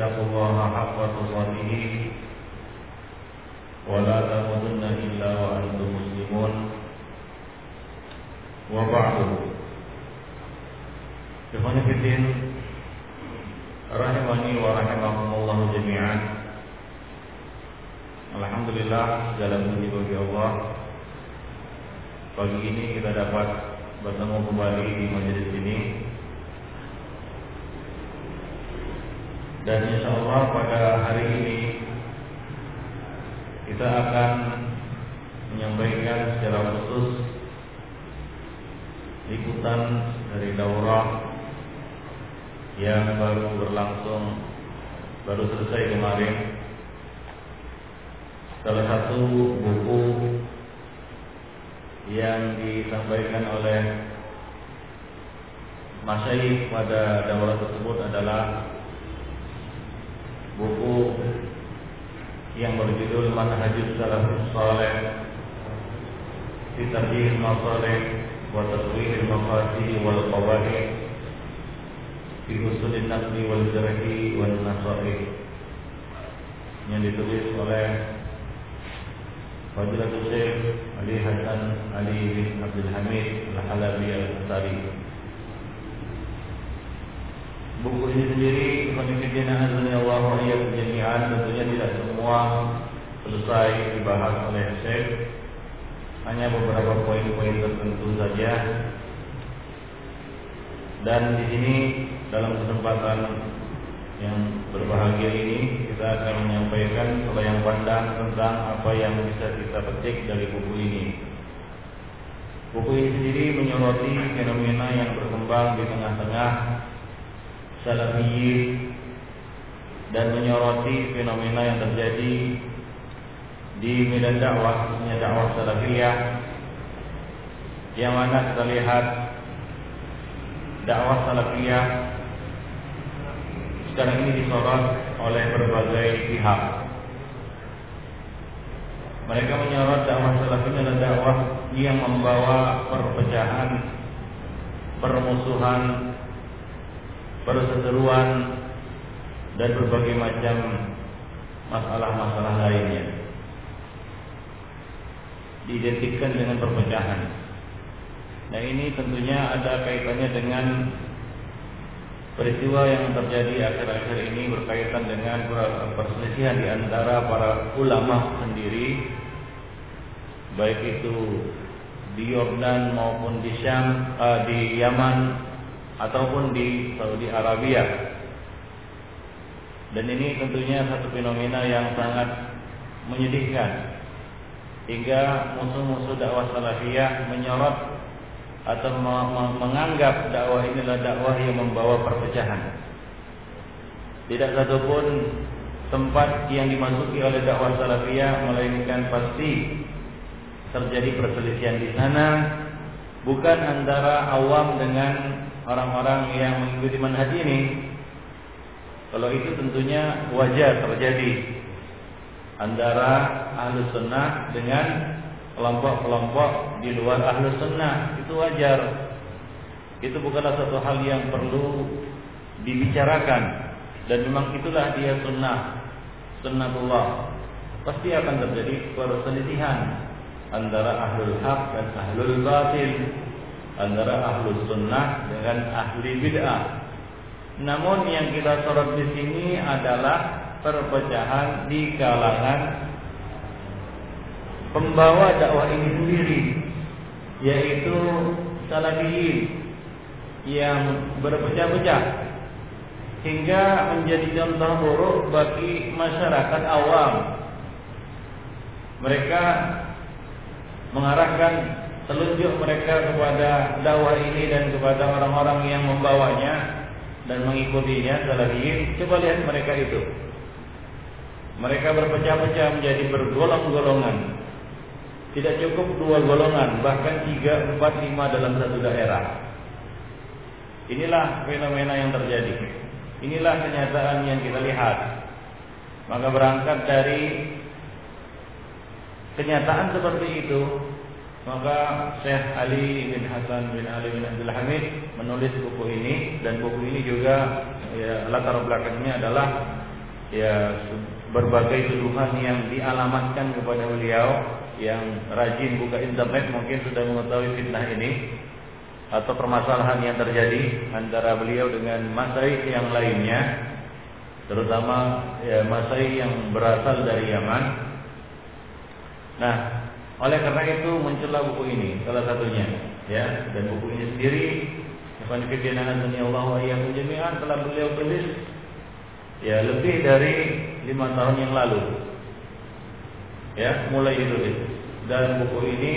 اتقوا الله حق تقاته ولا تموتن إلا وأنتم مسلمون وبعد Ikhwan Fiddin Rahimani wa rahimakumullah jami'an Alhamdulillah segala puji bagi Allah Pagi ini kita dapat bertemu kembali di majelis ini Dan insya Allah pada hari ini kita akan menyampaikan secara khusus ikutan dari daurah yang baru berlangsung baru selesai kemarin. Salah satu buku yang disampaikan oleh Masyayikh pada daurah tersebut adalah buku yang berjudul Manhajus Salafus Saleh. Fi Tarjih Masalih wa Taswih Al-Maqasid wal Qawaid fi Usul Naqli wal Jarhi wal Nasaih. Yang ditulis oleh Fadilatul Syekh Ali Hasan Ali bin Abdul Hamid Al-Halabi Al-Asari Buku ini sendiri Konfidina Azani Allah Ayat Jami'an Tentunya tidak semua selesai dibahas oleh Syekh Hanya beberapa poin-poin tertentu saja Dan di sini dalam kesempatan yang berbahagia ini kita akan menyampaikan yang pandang tentang apa yang bisa kita petik dari buku ini. Buku ini sendiri menyoroti fenomena yang berkembang di tengah-tengah salafiyin dan menyoroti fenomena yang terjadi di medan dakwah khususnya dakwah salafiyah yang mana kita lihat dakwah salafiyah sekarang ini disorot oleh berbagai pihak. Mereka menyorot dakwah salafiyah adalah dakwah yang membawa perpecahan permusuhan perseteruan dan berbagai macam masalah-masalah lainnya diidentikan dengan perpecahan. Nah ini tentunya ada kaitannya dengan peristiwa yang terjadi akhir-akhir ini berkaitan dengan perselisihan di antara para ulama sendiri baik itu di Yordan maupun di Syam, uh, di Yaman ataupun di Saudi Arabia. Dan ini tentunya satu fenomena yang sangat menyedihkan hingga musuh-musuh dakwah salafiyah menyorot atau menganggap dakwah ini adalah dakwah yang membawa perpecahan. Tidak satupun tempat yang dimasuki oleh dakwah salafiyah melainkan pasti terjadi perselisihan di sana bukan antara awam dengan orang-orang yang mengikuti manhaj ini kalau itu tentunya wajar terjadi antara ahlus sunnah dengan kelompok-kelompok di luar ahlus sunnah. Itu wajar. Itu bukanlah satu hal yang perlu dibicarakan. Dan memang itulah dia sunnah. Sunnatullah. Pasti akan terjadi perselisihan antara ahlul haq dan ahlul batil antara ahlu sunnah dengan ahli bid'ah. Namun yang kita sorot di sini adalah perpecahan di kalangan pembawa dakwah ini sendiri, yaitu salafiyin yang berpecah-pecah hingga menjadi contoh buruk bagi masyarakat awam. Mereka mengarahkan telunjuk mereka kepada dakwah ini dan kepada orang-orang yang membawanya dan mengikutinya salafiyin coba lihat mereka itu. Mereka berpecah-pecah menjadi bergolong-golongan. Tidak cukup dua golongan bahkan tiga, empat, lima dalam satu daerah. Inilah fenomena yang terjadi. Inilah kenyataan yang kita lihat. Maka berangkat dari kenyataan seperti itu maka Syekh Ali bin Hasan bin Ali bin Abdul Hamid menulis buku ini dan buku ini juga ya, latar belakangnya adalah ya berbagai tuduhan yang dialamatkan kepada beliau yang rajin buka internet mungkin sudah mengetahui fitnah ini atau permasalahan yang terjadi antara beliau dengan masai yang lainnya terutama ya, masai yang berasal dari Yaman. Nah, oleh karena itu muncullah buku ini salah satunya ya. Dan buku ini sendiri Ikhwan Fillah Allah wa iyyakum jami'an telah beliau tulis ya lebih dari lima tahun yang lalu. Ya mulai ditulis. Dan buku ini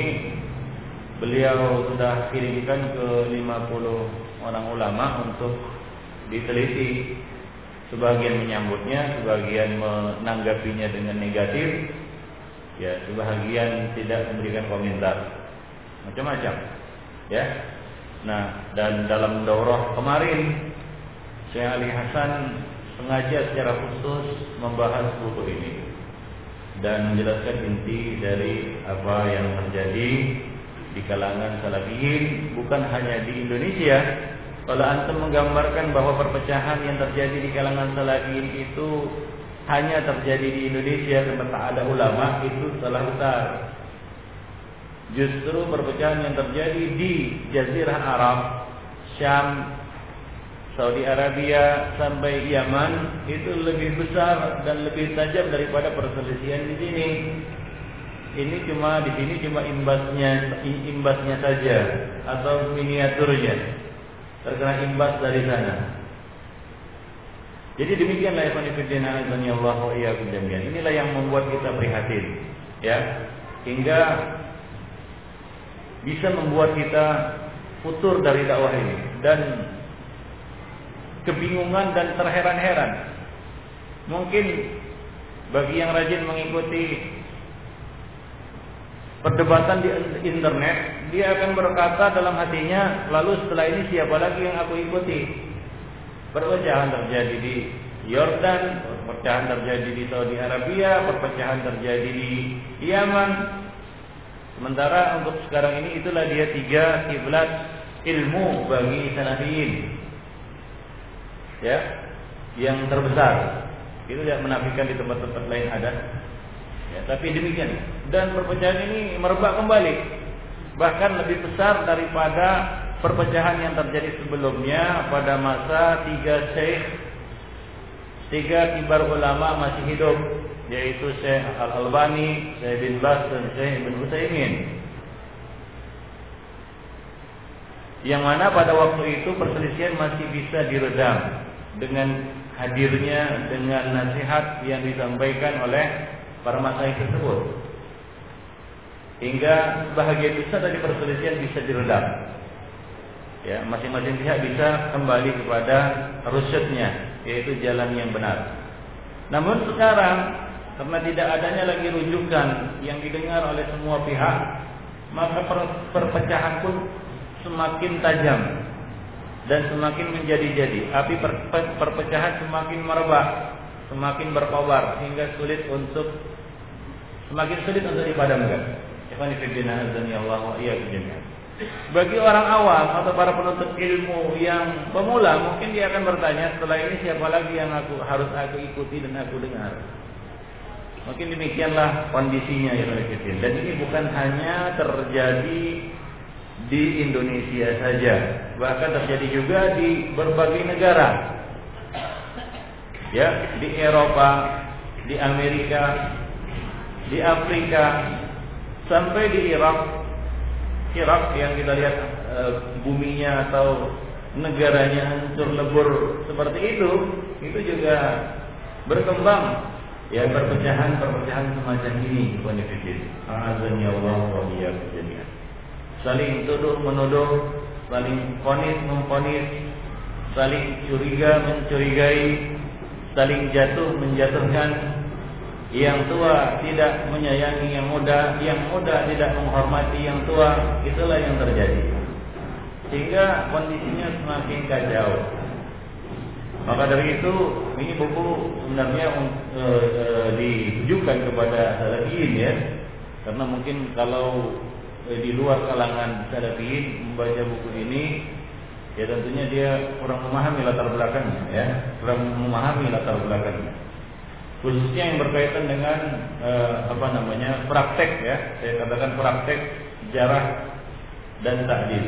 beliau sudah kirimkan ke 50 orang ulama untuk diteliti. Sebagian menyambutnya sebagian menanggapinya dengan negatif ya sebagian tidak memberikan komentar. Macam-macam. Ya. Nah dan dalam daurah kemarin Syekh Ali Hasan sengaja secara khusus membahas buku ini dan menjelaskan inti dari apa yang terjadi di kalangan salafiyin bukan hanya di Indonesia. Kalau antum menggambarkan bahwa perpecahan yang terjadi di kalangan salafiyin itu hanya terjadi di Indonesia tempat ada ulama itu salah besar. Justru perpecahan yang terjadi di Jazirah Arab, Syam, Saudi Arabia sampai Yaman itu lebih besar dan lebih tajam daripada perselisihan di sini. Ini cuma di sini cuma imbasnya imbasnya saja atau miniaturnya terkena imbas dari sana. Jadi demikianlah ikhwan fillah azani Allah wa jami'an. Inilah yang membuat kita prihatin, ya. Hingga bisa membuat kita futur dari dakwah ini dan kebingungan dan terheran-heran. Mungkin bagi yang rajin mengikuti perdebatan di internet, dia akan berkata dalam hatinya, lalu setelah ini siapa lagi yang aku ikuti? Perpecahan terjadi di Yordan, perpecahan terjadi di Saudi Arabia, perpecahan terjadi di Yaman. Sementara untuk sekarang ini itulah dia tiga kiblat ilmu bagi sanafiyin ya yang terbesar. Itu tidak menafikan di tempat-tempat lain ada. Ya, tapi demikian. Dan perpecahan ini merebak kembali. Bahkan lebih besar daripada perpecahan yang terjadi sebelumnya pada masa tiga syekh tiga kibar ulama masih hidup yaitu Syekh Al Albani, Syekh bin Bas dan Syekh bin Utsaimin. Yang mana pada waktu itu perselisihan masih bisa diredam dengan hadirnya dengan nasihat yang disampaikan oleh para masyayikh tersebut. Hingga sebahagian besar dari perselisihan bisa diredam. Ya, masing-masing pihak bisa kembali kepada rusyadnya, yaitu jalan yang benar. Namun sekarang karena tidak adanya lagi rujukan yang didengar oleh semua pihak, maka perpecahan pun semakin tajam dan semakin menjadi-jadi. Api per, per, perpecahan semakin merebak, semakin berkobar hingga sulit untuk semakin sulit untuk dipadamkan. Bagi orang awam atau para penuntut ilmu yang pemula mungkin dia akan bertanya setelah ini siapa lagi yang aku harus aku ikuti dan aku dengar. Mungkin demikianlah kondisinya ya Dan ini bukan hanya terjadi di Indonesia saja, bahkan terjadi juga di berbagai negara. Ya, di Eropa, di Amerika, di Afrika, sampai di Irak. Irak yang kita lihat e, buminya atau negaranya hancur lebur seperti itu, itu juga berkembang. Ya perpecahan-perpecahan semacam ini, Azan ya Allah iyyakum saling tuduh menuduh, saling ponis memponis, saling curiga mencurigai, saling jatuh menjatuhkan. Yang tua tidak menyayangi yang muda, yang muda tidak menghormati yang tua, itulah yang terjadi. Sehingga kondisinya semakin kacau. Maka dari itu ini buku sebenarnya e, e, ditujukan kepada salafiyin ya. Karena mungkin kalau Eh, di luar kalangan salafiyin membaca buku ini ya tentunya dia kurang memahami latar belakangnya ya, kurang memahami latar belakangnya. Khususnya yang berkaitan dengan eh, apa namanya praktek ya, saya katakan praktek jarah dan takdil.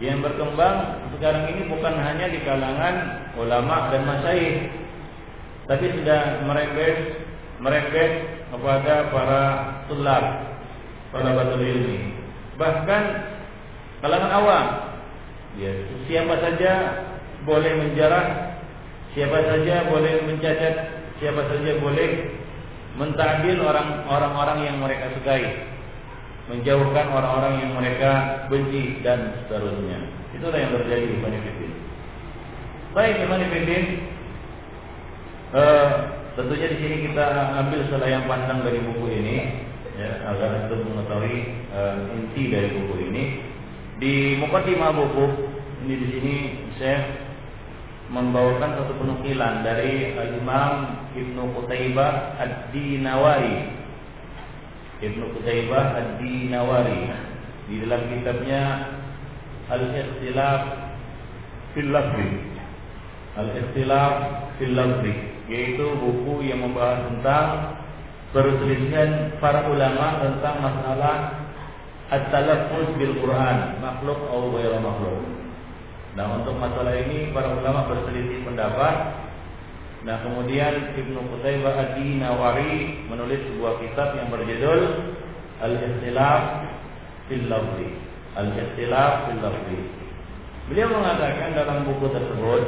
Yang berkembang sekarang ini bukan hanya di kalangan ulama dan masyayikh, tapi sudah merembes merembes kepada para tulab, para batul ilmi. Bahkan kalangan awam Ya, siapa saja boleh menjarah, siapa saja boleh mencacat, siapa saja boleh mentadil orang orang yang mereka sukai, menjauhkan orang-orang yang mereka benci dan seterusnya. Itulah yang terjadi di Manifestin. Baik, Manifestin. Uh, eh, tentunya di sini kita ambil yang pandang dari buku ini, ya, agar untuk mengetahui uh, inti dari buku ini. Di mukadimah buku ini di sini saya membawakan satu penukilan dari Imam Ibnu Qutaibah Ad-Dinawari. Ibnu Qutaibah Ad-Dinawari di dalam kitabnya Al-Ikhtilaf fil Lafzi. Al-Ikhtilaf fil Lafzi yaitu buku yang membahas tentang perselisihan para ulama tentang masalah at-talaffuz bil Quran, makhluk atau ghairu makhluk. Nah, untuk masalah ini para ulama berselisih pendapat. Nah, kemudian Ibnu Qutaibah Ad-Dinawari menulis sebuah kitab yang berjudul Al-Istilaf fil Lafzi. Al-Istilaf fil Lafzi. Beliau mengatakan dalam buku tersebut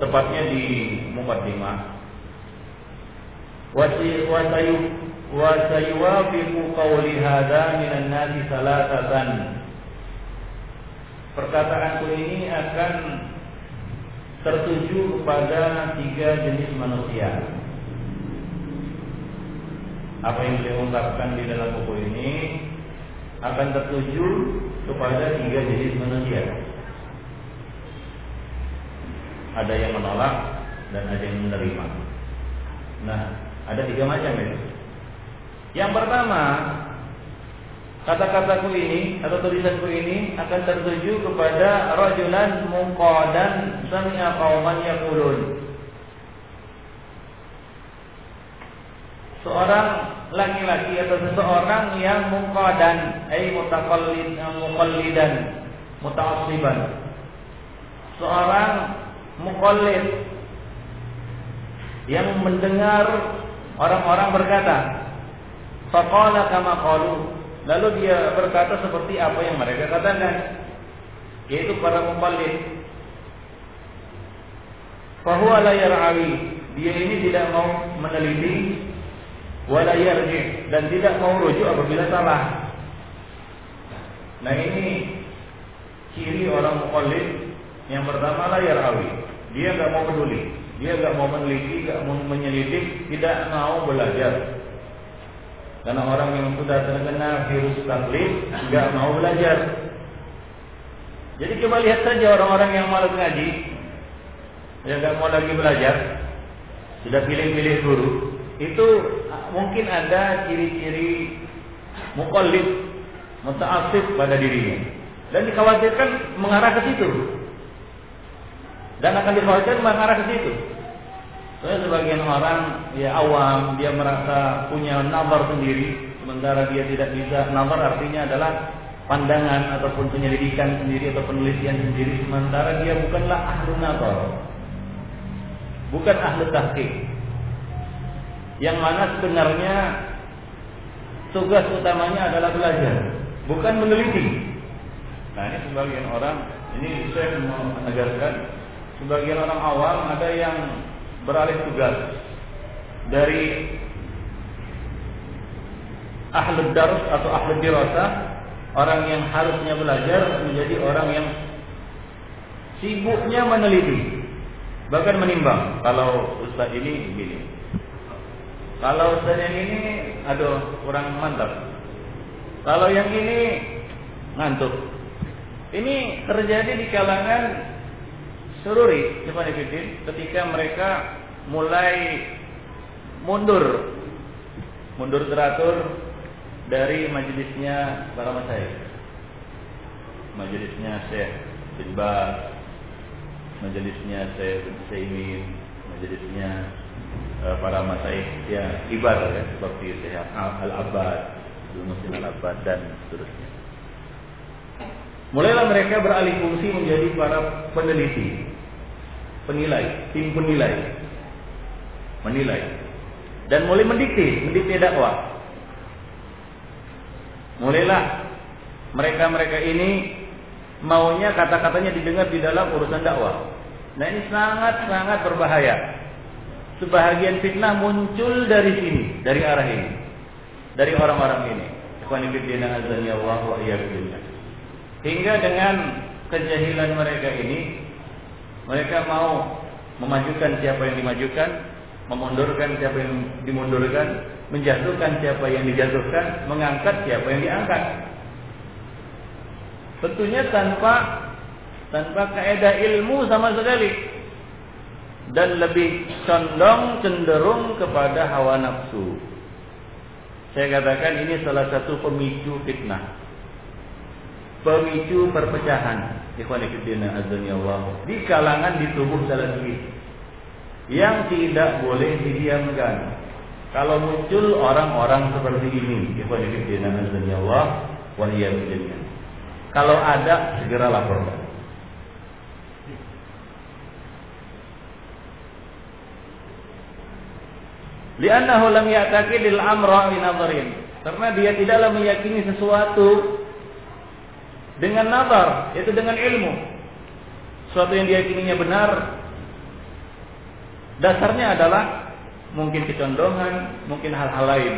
tepatnya di mukaddimah wa wa sayuwafiqu qawli hadha minan nasi salatatan perkataanku ini akan tertuju kepada tiga jenis manusia. Apa yang beliau ungkapkan di dalam buku ini akan tertuju kepada tiga jenis manusia. Ada yang menolak dan ada yang menerima. Nah ada tiga macam itu yang pertama, kata-kataku ini atau tulisanku ini akan tertuju kepada rajulan muqadan sami'a qauman yaqulun. Seorang laki-laki atau seseorang yang muqadan, ai mutaqallid muqallidan, muta'assiban. Seorang muqallid yang mendengar orang-orang berkata, Faqala kama qalu. Lalu dia berkata seperti apa yang mereka katakan. Yaitu para muballid. Fahuwa la yar'awi. Dia ini tidak mau meneliti wala dan tidak mau rujuk apabila salah. Nah ini ciri orang mukallid yang pertama la yar'awi. Dia nggak mau peduli, dia nggak mau meneliti, nggak mau menyelidik, tidak mau belajar. Karena orang yang sudah terkena virus taklid nggak mau belajar. Jadi coba lihat saja orang-orang yang malas ngaji, yang nggak mau lagi belajar, sudah pilih-pilih guru, itu mungkin ada ciri-ciri mukallid, mutaasif pada dirinya. Dan dikhawatirkan mengarah ke situ. Dan akan dikhawatirkan mengarah ke situ. Soalnya sebagian orang ya awam dia merasa punya nazar sendiri, sementara dia tidak bisa. Nazar artinya adalah pandangan ataupun penyelidikan sendiri atau penelitian sendiri, sementara dia bukanlah ahlu nazar, bukan ahlu tahqiq. Yang mana sebenarnya tugas utamanya adalah belajar, bukan meneliti. Nah ini sebagian orang, ini saya mau menegaskan, sebagian orang awam ada yang beralih tugas. Dari ahli darus atau ahli dirasa orang yang harusnya belajar menjadi orang yang sibuknya meneliti bahkan menimbang kalau ustaz ini begini kalau ustaz yang ini aduh kurang mantap. Kalau yang ini ngantuk. Ini terjadi di kalangan sururi ketika mereka mulai mundur mundur teratur dari majelisnya para masyayikh. majelisnya Syekh bin Baz, majelisnya Syekh bin Saimin, majelisnya uh, para masaih ya ibadah ya seperti Syekh Al-Abbad, Muslim Al-Abbad dan seterusnya. Mulailah mereka beralih fungsi menjadi para peneliti, penilai, tim penilai, menilai, dan mulai mendikte, mendikte dakwah. Mulailah mereka-mereka ini maunya kata-katanya didengar di dalam urusan dakwah. Nah ini sangat-sangat berbahaya. Sebahagian fitnah muncul dari sini, dari arah ini, dari orang-orang ini. Hingga dengan kejahilan mereka ini, mereka mau memajukan siapa yang dimajukan, memundurkan siapa yang dimundurkan, menjatuhkan siapa yang dijatuhkan, mengangkat siapa yang diangkat. Tentunya tanpa tanpa kaidah ilmu sama sekali dan lebih condong cenderung kepada hawa nafsu. Saya katakan ini salah satu pemicu fitnah. Pemicu perpecahan. Ikhwan Allah di kalangan di tubuh salafi yang tidak boleh didiamkan. Kalau muncul orang-orang seperti ini, Allah kalau ada segera laporkan. Li'annahu lam ya'taqidil amra min nadharin. Karena dia tidaklah meyakini sesuatu dengan nazar, yaitu dengan ilmu. Sesuatu yang diyakininya benar dasarnya adalah mungkin kecondongan, mungkin hal-hal lain.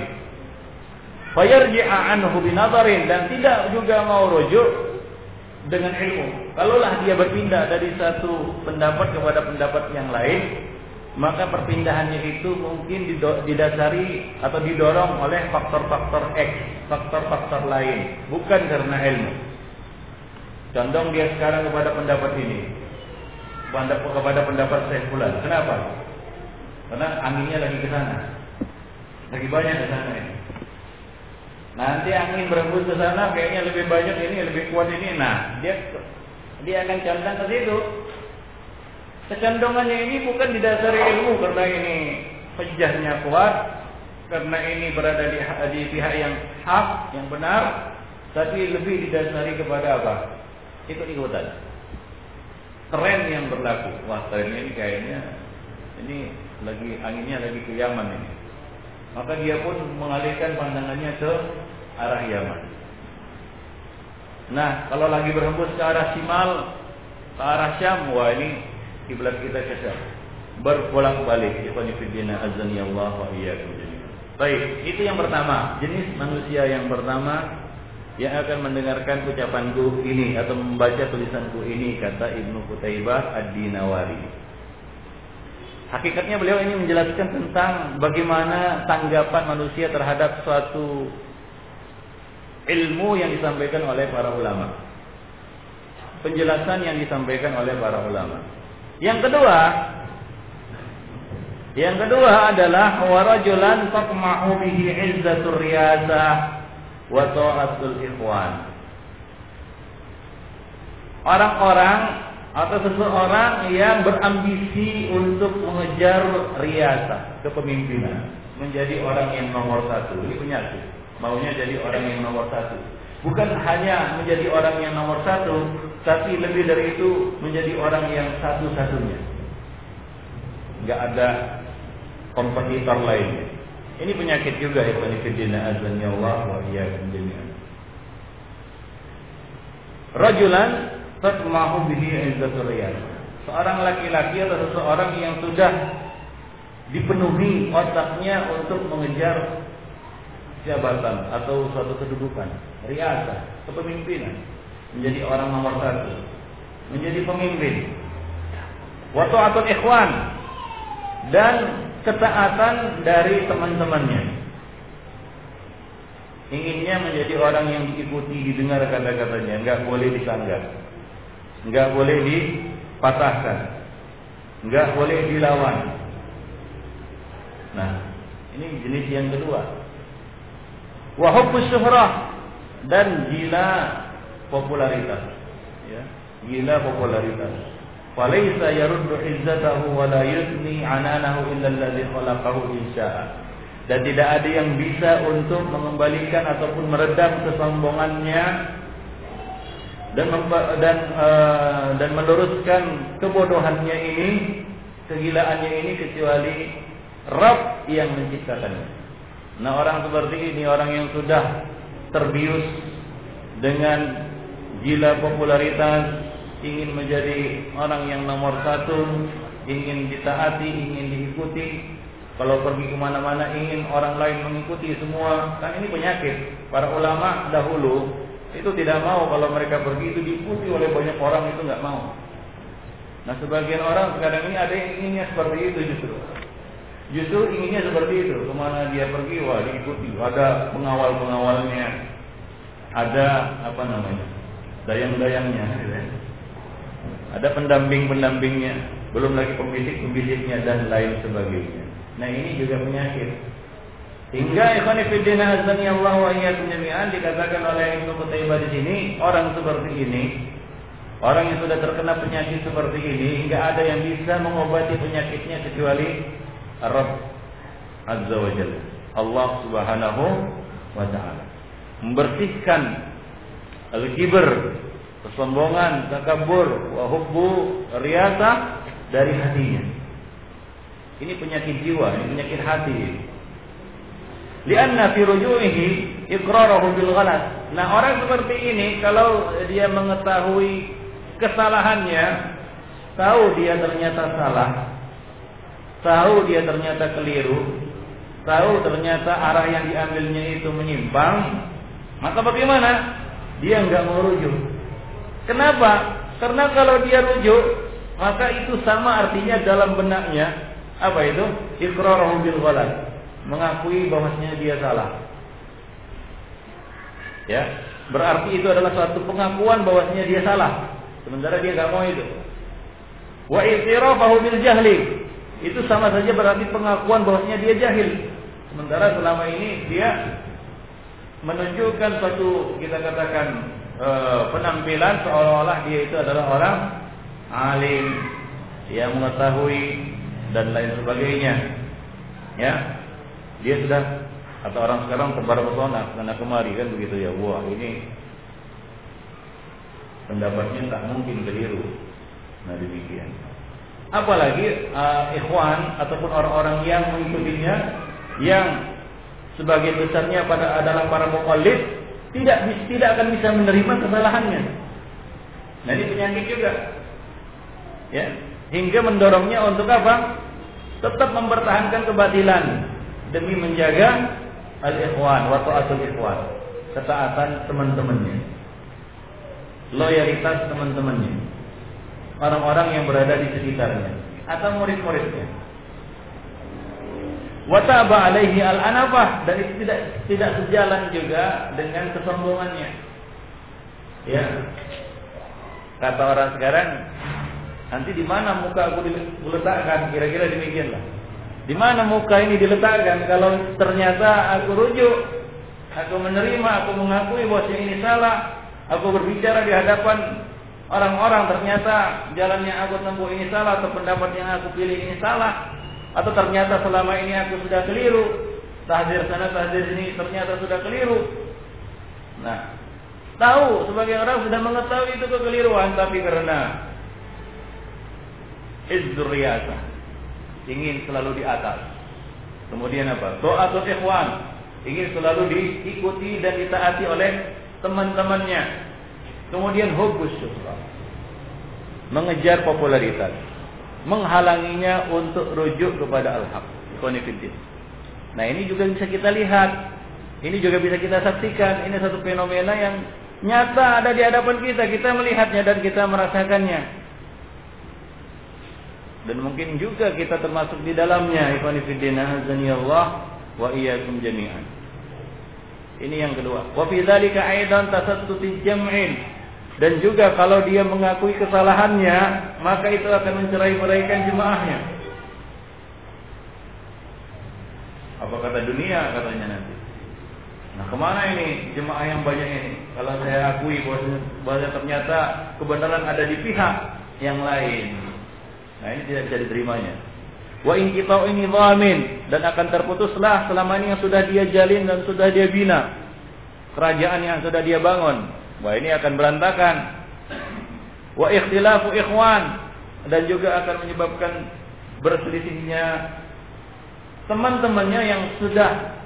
Fayarji'a anhu binadharin dan tidak juga mau rujuk dengan ilmu. Kalaulah dia berpindah dari satu pendapat kepada pendapat yang lain, maka perpindahannya itu mungkin didasari atau didorong oleh faktor-faktor X, faktor-faktor lain, bukan karena ilmu. Condong dia sekarang kepada pendapat ini, kepada pendapat saya pula. Kenapa? Karena anginnya lagi ke sana, lagi banyak ke sana ini. Nanti angin berembus ke sana kayaknya lebih banyak ini, lebih kuat ini. Nah, dia dia akan condong ke situ. Kecondongannya ini bukan didasari ilmu karena ini pejahnya kuat, karena ini berada di, di pihak yang hak, yang benar, tapi lebih didasari kepada apa? Ikut-ikutan. Tren yang berlaku. Wah, tren ini kayaknya ini lagi anginnya lagi ke Yaman ini. Maka dia pun mengalihkan pandangannya ke arah Yaman. Nah, kalau lagi berhembus ke arah Simal, ke arah Syam, wah ini kiblat kita ke Syam. Berbolak-balik. Ikhwanifidina wa Baik, itu yang pertama, jenis manusia yang pertama yang akan mendengarkan ucapanku ini atau membaca tulisanku ini kata Ibnu Qutaibah Ad-Dinawari. Hakikatnya beliau ini menjelaskan tentang bagaimana tanggapan manusia terhadap suatu ilmu yang disampaikan oleh para ulama. Penjelasan yang disampaikan oleh para ulama. Yang kedua, yang kedua adalah warajulan taqma'u bihi izzatur wa ta'atul ikhwan. Orang-orang atau seseorang yang berambisi untuk mengejar riasa kepemimpinan. Menjadi orang yang nomor satu. Ini penyakit maunya jadi orang yang nomor satu. Bukan hanya menjadi orang yang nomor satu tapi lebih dari itu menjadi orang yang satu-satunya. Nggak ada kompetitor lain. Ini penyakit juga ya penifidina azan Allah wa iyyakum jami'an. Rajulan tatmahu bihi izzatul riyad. Seorang laki-laki atau seseorang yang sudah dipenuhi otaknya untuk mengejar jabatan atau suatu kedudukan, riasa, kepemimpinan, menjadi orang nomor satu, menjadi pemimpin. Waktu atau ikhwan dan ketaatan dari teman-temannya. Inginnya menjadi orang yang diikuti, didengar kata-katanya, enggak boleh disanggah nggak boleh dipatahkan, nggak boleh dilawan. Nah, ini jenis yang kedua. Wahubbus syuhrah dan gila popularitas. Ya, gila popularitas. Falaisa yaruddu izzatahu wa la yudni ananahu illa alladhi khalaqahu insya'a. Dan tidak ada yang bisa untuk mengembalikan ataupun meredam kesombongannya dan dan uh, dan meluruskan kebodohannya ini, kegilaannya ini kecuali Rabb yang menciptakannya. Nah, orang seperti ini orang yang sudah terbius dengan gila popularitas, ingin menjadi orang yang nomor satu, ingin ditaati, ingin diikuti. Kalau pergi ke mana-mana ingin orang lain mengikuti semua, kan ini penyakit. Para ulama dahulu itu tidak mau kalau mereka pergi itu diikuti oleh banyak orang itu nggak mau. Nah sebagian orang sekarang ini ada yang inginnya seperti itu justru. Justru inginnya seperti itu. Ke mana dia pergi, wah diikuti. Ada pengawal-pengawalnya. Ada apa namanya? Dayang-dayangnya. Gitu ya. Ada pendamping-pendampingnya, belum lagi pembisik-pembisik,nya dan lain sebagainya. Nah ini juga penyakit. Hingga ikhwan fillah azani Allah wa iyyakum jami'an dikatakan oleh Ibnu Qutaibah di sini, orang seperti ini, orang yang sudah terkena penyakit seperti ini hingga ada yang bisa mengobati penyakitnya kecuali Rabb Azza wa Jalla. Allah Subhanahu wa taala. Membersihkan al-kibr kesombongan, takabur, wa hubbu riyasa dari hatinya. Ini penyakit jiwa, ini penyakit hati. Lianna fi ruju'ihi iqrarahu bil ghalat. Nah, orang seperti ini kalau dia mengetahui kesalahannya, tahu dia ternyata salah, tahu dia ternyata keliru, tahu ternyata arah yang diambilnya itu menyimpang, maka bagaimana? Dia enggak mau rujuk. Kenapa? Karena kalau dia rujuk, maka itu sama artinya dalam benaknya apa itu? Iqrarahu bil ghalat. Mengakui bahwasanya dia salah. Ya, berarti itu adalah suatu pengakuan bahwasanya dia salah. Sementara dia nggak mau itu. Wa i'tirafahu bil jahli. Itu sama saja berarti pengakuan bahwasanya dia jahil. Sementara selama ini dia menunjukkan suatu kita katakan e, penampilan seolah-olah dia itu adalah orang alim yang mengetahui dan lain sebagainya. Ya, dia sudah atau orang sekarang tebar pesona karena kemari kan begitu ya. Wah ini pendapatnya tak mungkin keliru. Nah demikian. Apalagi uh, ikhwan ataupun orang-orang yang mengikutinya yang sebagian besarnya pada adalah para mukallid tidak tidak akan bisa menerima kesalahannya. Nah ini penyakit juga. Ya, hingga mendorongnya untuk apa? Tetap mempertahankan kebatilan demi menjaga al-ikhwan wa ta'atul ikhwan, ketaatan teman-temannya. Loyalitas teman-temannya. Orang-orang yang berada di sekitarnya atau murid-muridnya. Wataba alaihi al-anafah dan itu tidak tidak sejalan juga dengan kesombongannya. Ya. Kata orang sekarang, nanti di mana muka aku diletakkan? Kira-kira demikianlah. Di mana muka ini diletakkan kalau ternyata aku rujuk, aku menerima, aku mengakui bahwa ini salah, aku berbicara di hadapan orang-orang ternyata jalan yang aku tempuh ini salah atau pendapat yang aku pilih ini salah, atau ternyata selama ini aku sudah keliru. Tahdir sana, tahdir sini ternyata sudah keliru. Nah, tahu sebagai orang sudah mengetahui itu kekeliruan tapi karena izduriyasa ingin selalu di atas. Kemudian apa? Doa atau ikhwan ingin selalu diikuti dan ditaati oleh teman-temannya. Kemudian hubus syukur. Mengejar popularitas menghalanginya untuk rujuk kepada al-haq. Nah ini juga bisa kita lihat. Ini juga bisa kita saksikan. Ini satu fenomena yang nyata ada di hadapan kita. Kita melihatnya dan kita merasakannya. Dan mungkin juga kita termasuk di dalamnya. Ikhwanifidina Allah wa iyyakum jami'an. Ini yang kedua. Wa fi dzalika aidan tasattuti jam'in dan juga kalau dia mengakui kesalahannya, maka itu akan mencerai-beraikan jemaahnya. Apa kata dunia katanya nanti. Nah ke mana ini jemaah yang banyak ini? Kalau saya akui bahwa ternyata kebenaran ada di pihak yang lain. Nah ini tidak bisa diterimanya. Wa in ini zamin dan akan terputuslah selama ini yang sudah dia jalin dan sudah dia bina. Kerajaan yang sudah dia bangun. Wah ini akan berantakan. Wa ikhtilafu ikhwan dan juga akan menyebabkan berselisihnya teman-temannya yang sudah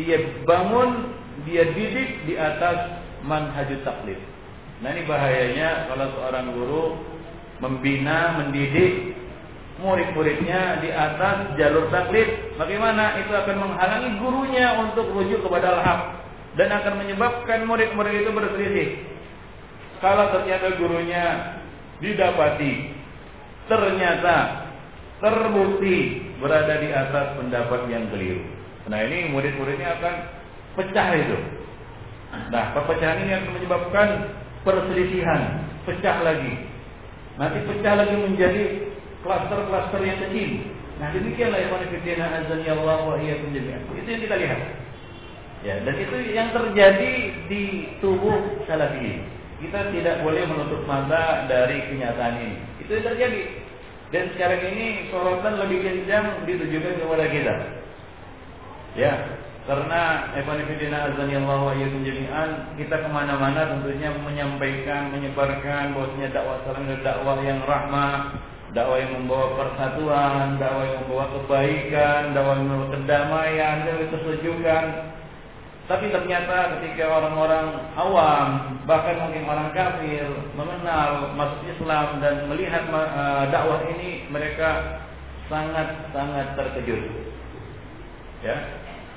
dia bangun, dia didik di atas manhajut taklid. Nah ini bahayanya kalau seorang guru membina, mendidik murid-muridnya di atas jalur taklid, bagaimana itu akan menghalangi gurunya untuk rujuk kepada al-haq dan akan menyebabkan murid-murid itu berselisih. Kalau ternyata gurunya didapati ternyata terbukti berada di atas pendapat yang keliru Nah ini murid-muridnya akan pecah itu. Nah perpecahan ini akan menyebabkan perselisihan, pecah lagi. Nanti pecah lagi menjadi klaster-klaster yang kecil. Nah demikianlah yang manifestina azan ya Allah wa iya Itu yang kita lihat. Ya, dan itu yang terjadi di tubuh salafi. Kita tidak boleh menutup mata dari kenyataan ini. Itu yang terjadi. Dan sekarang ini sorotan lebih kencang ditujukan kepada kita. Ya, karena Evanifidina Azanillahu wa iyyakum jami'an kita ke mana-mana tentunya menyampaikan, menyebarkan bahwasanya dakwah salam adalah dakwah yang rahmah, dakwah yang membawa persatuan, dakwah yang membawa kebaikan, dakwah yang membawa kedamaian, dan kesejukan. Tapi ternyata ketika orang-orang awam, bahkan mungkin orang kafir mengenal masuk Islam dan melihat uh, dakwah ini, mereka sangat-sangat terkejut. Ya,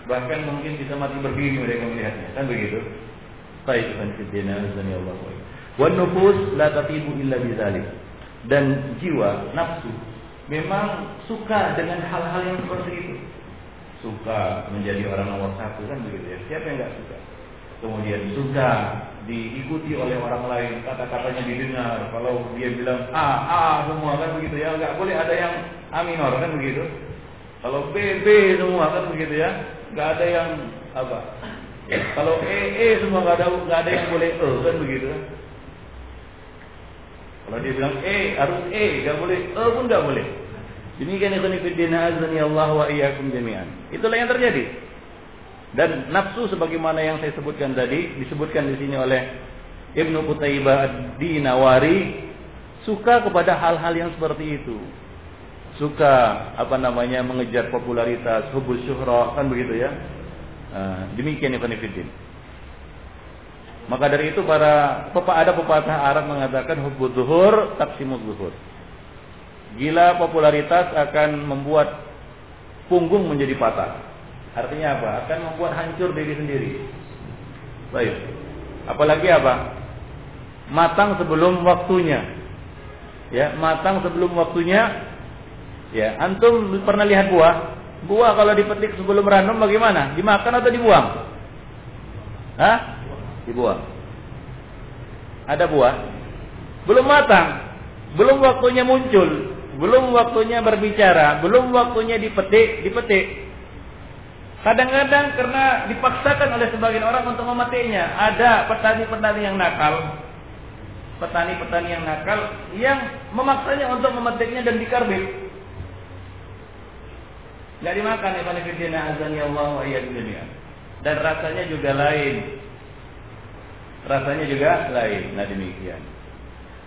Bahkan mungkin bisa mati berdiri mereka melihatnya. Kan begitu? Baik, Fidina, Allah Wan nufus la tatibu illa bizalik. Dan jiwa, nafsu memang suka dengan hal-hal yang seperti itu. Suka menjadi orang nomor satu kan begitu ya. Siapa yang nggak suka? Kemudian suka diikuti oleh orang lain, kata-katanya didengar. Kalau dia bilang A, A semua kan begitu ya. Nggak boleh ada yang A minor kan begitu. Kalau B, B semua kan begitu ya nggak ada yang apa. Kalau E E semua nggak ada nggak ada yang boleh E kan begitu. Kalau dia bilang E harus E, nggak boleh E pun nggak boleh. Demikian itu nifidina azani Allah wa iyyakum jami'an. Itulah yang terjadi. Dan nafsu sebagaimana yang saya sebutkan tadi disebutkan di sini oleh Ibnu Qutaibah Ad-Dinawari suka kepada hal-hal yang seperti itu suka apa namanya mengejar popularitas, hubus syuhrah kan begitu ya. Nah, demikian Ibn Fiddin. Maka dari itu para ada pepatah Arab mengatakan hubud zuhur taksimud zuhur. Gila popularitas akan membuat punggung menjadi patah. Artinya apa? Akan membuat hancur diri sendiri. Baik. Apalagi apa? Matang sebelum waktunya. Ya, matang sebelum waktunya Ya, antum pernah lihat buah? Buah kalau dipetik sebelum ranum bagaimana? Dimakan atau dibuang? Hah? Dibuang. Ada buah belum matang, belum waktunya muncul, belum waktunya berbicara, belum waktunya dipetik, dipetik. Kadang-kadang karena dipaksakan oleh sebagian orang untuk memetiknya, ada petani-petani yang nakal, petani-petani yang nakal yang memaksanya untuk memetiknya dan dikarbit. Nggak dimakan Ibn Fiddina azani Allah wa Dan rasanya juga lain. Rasanya juga lain. Nah demikian.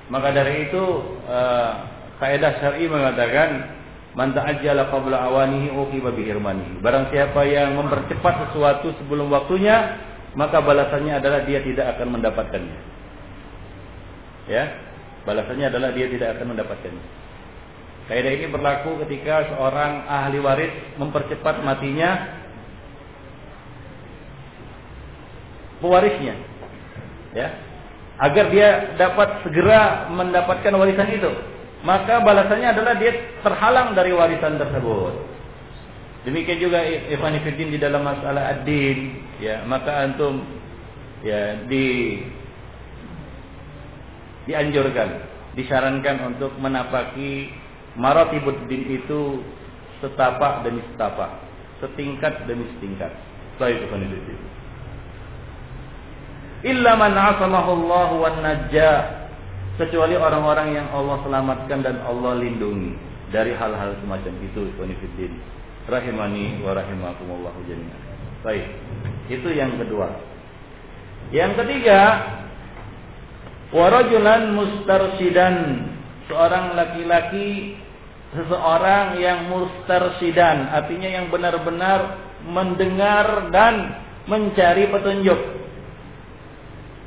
Maka dari itu uh, kaidah syar'i mengatakan man ta'ajjala qabla awanihi uqiba bi irmani. Barang siapa yang mempercepat sesuatu sebelum waktunya, maka balasannya adalah dia tidak akan mendapatkannya. Ya, balasannya adalah dia tidak akan mendapatkannya. Kaidah ini berlaku ketika seorang ahli waris mempercepat matinya pewarisnya. Ya. Agar dia dapat segera mendapatkan warisan itu. Maka balasannya adalah dia terhalang dari warisan tersebut. Demikian juga Ikhwan Fiddin di dalam masalah ad-din, ya, maka antum ya di dianjurkan, disarankan untuk menapaki Maratibuddin itu setapak demi setapak, setingkat demi setingkat. Baik itu Illa man Allah wa najja kecuali orang-orang yang Allah selamatkan dan Allah lindungi dari hal-hal semacam itu Ikhwanifiddin rahimani wa rahimakumullahu jami'an. Baik itu yang kedua. Yang ketiga warajulan mustarsidan. Seorang laki-laki seseorang yang mustarsidan artinya yang benar-benar mendengar dan mencari petunjuk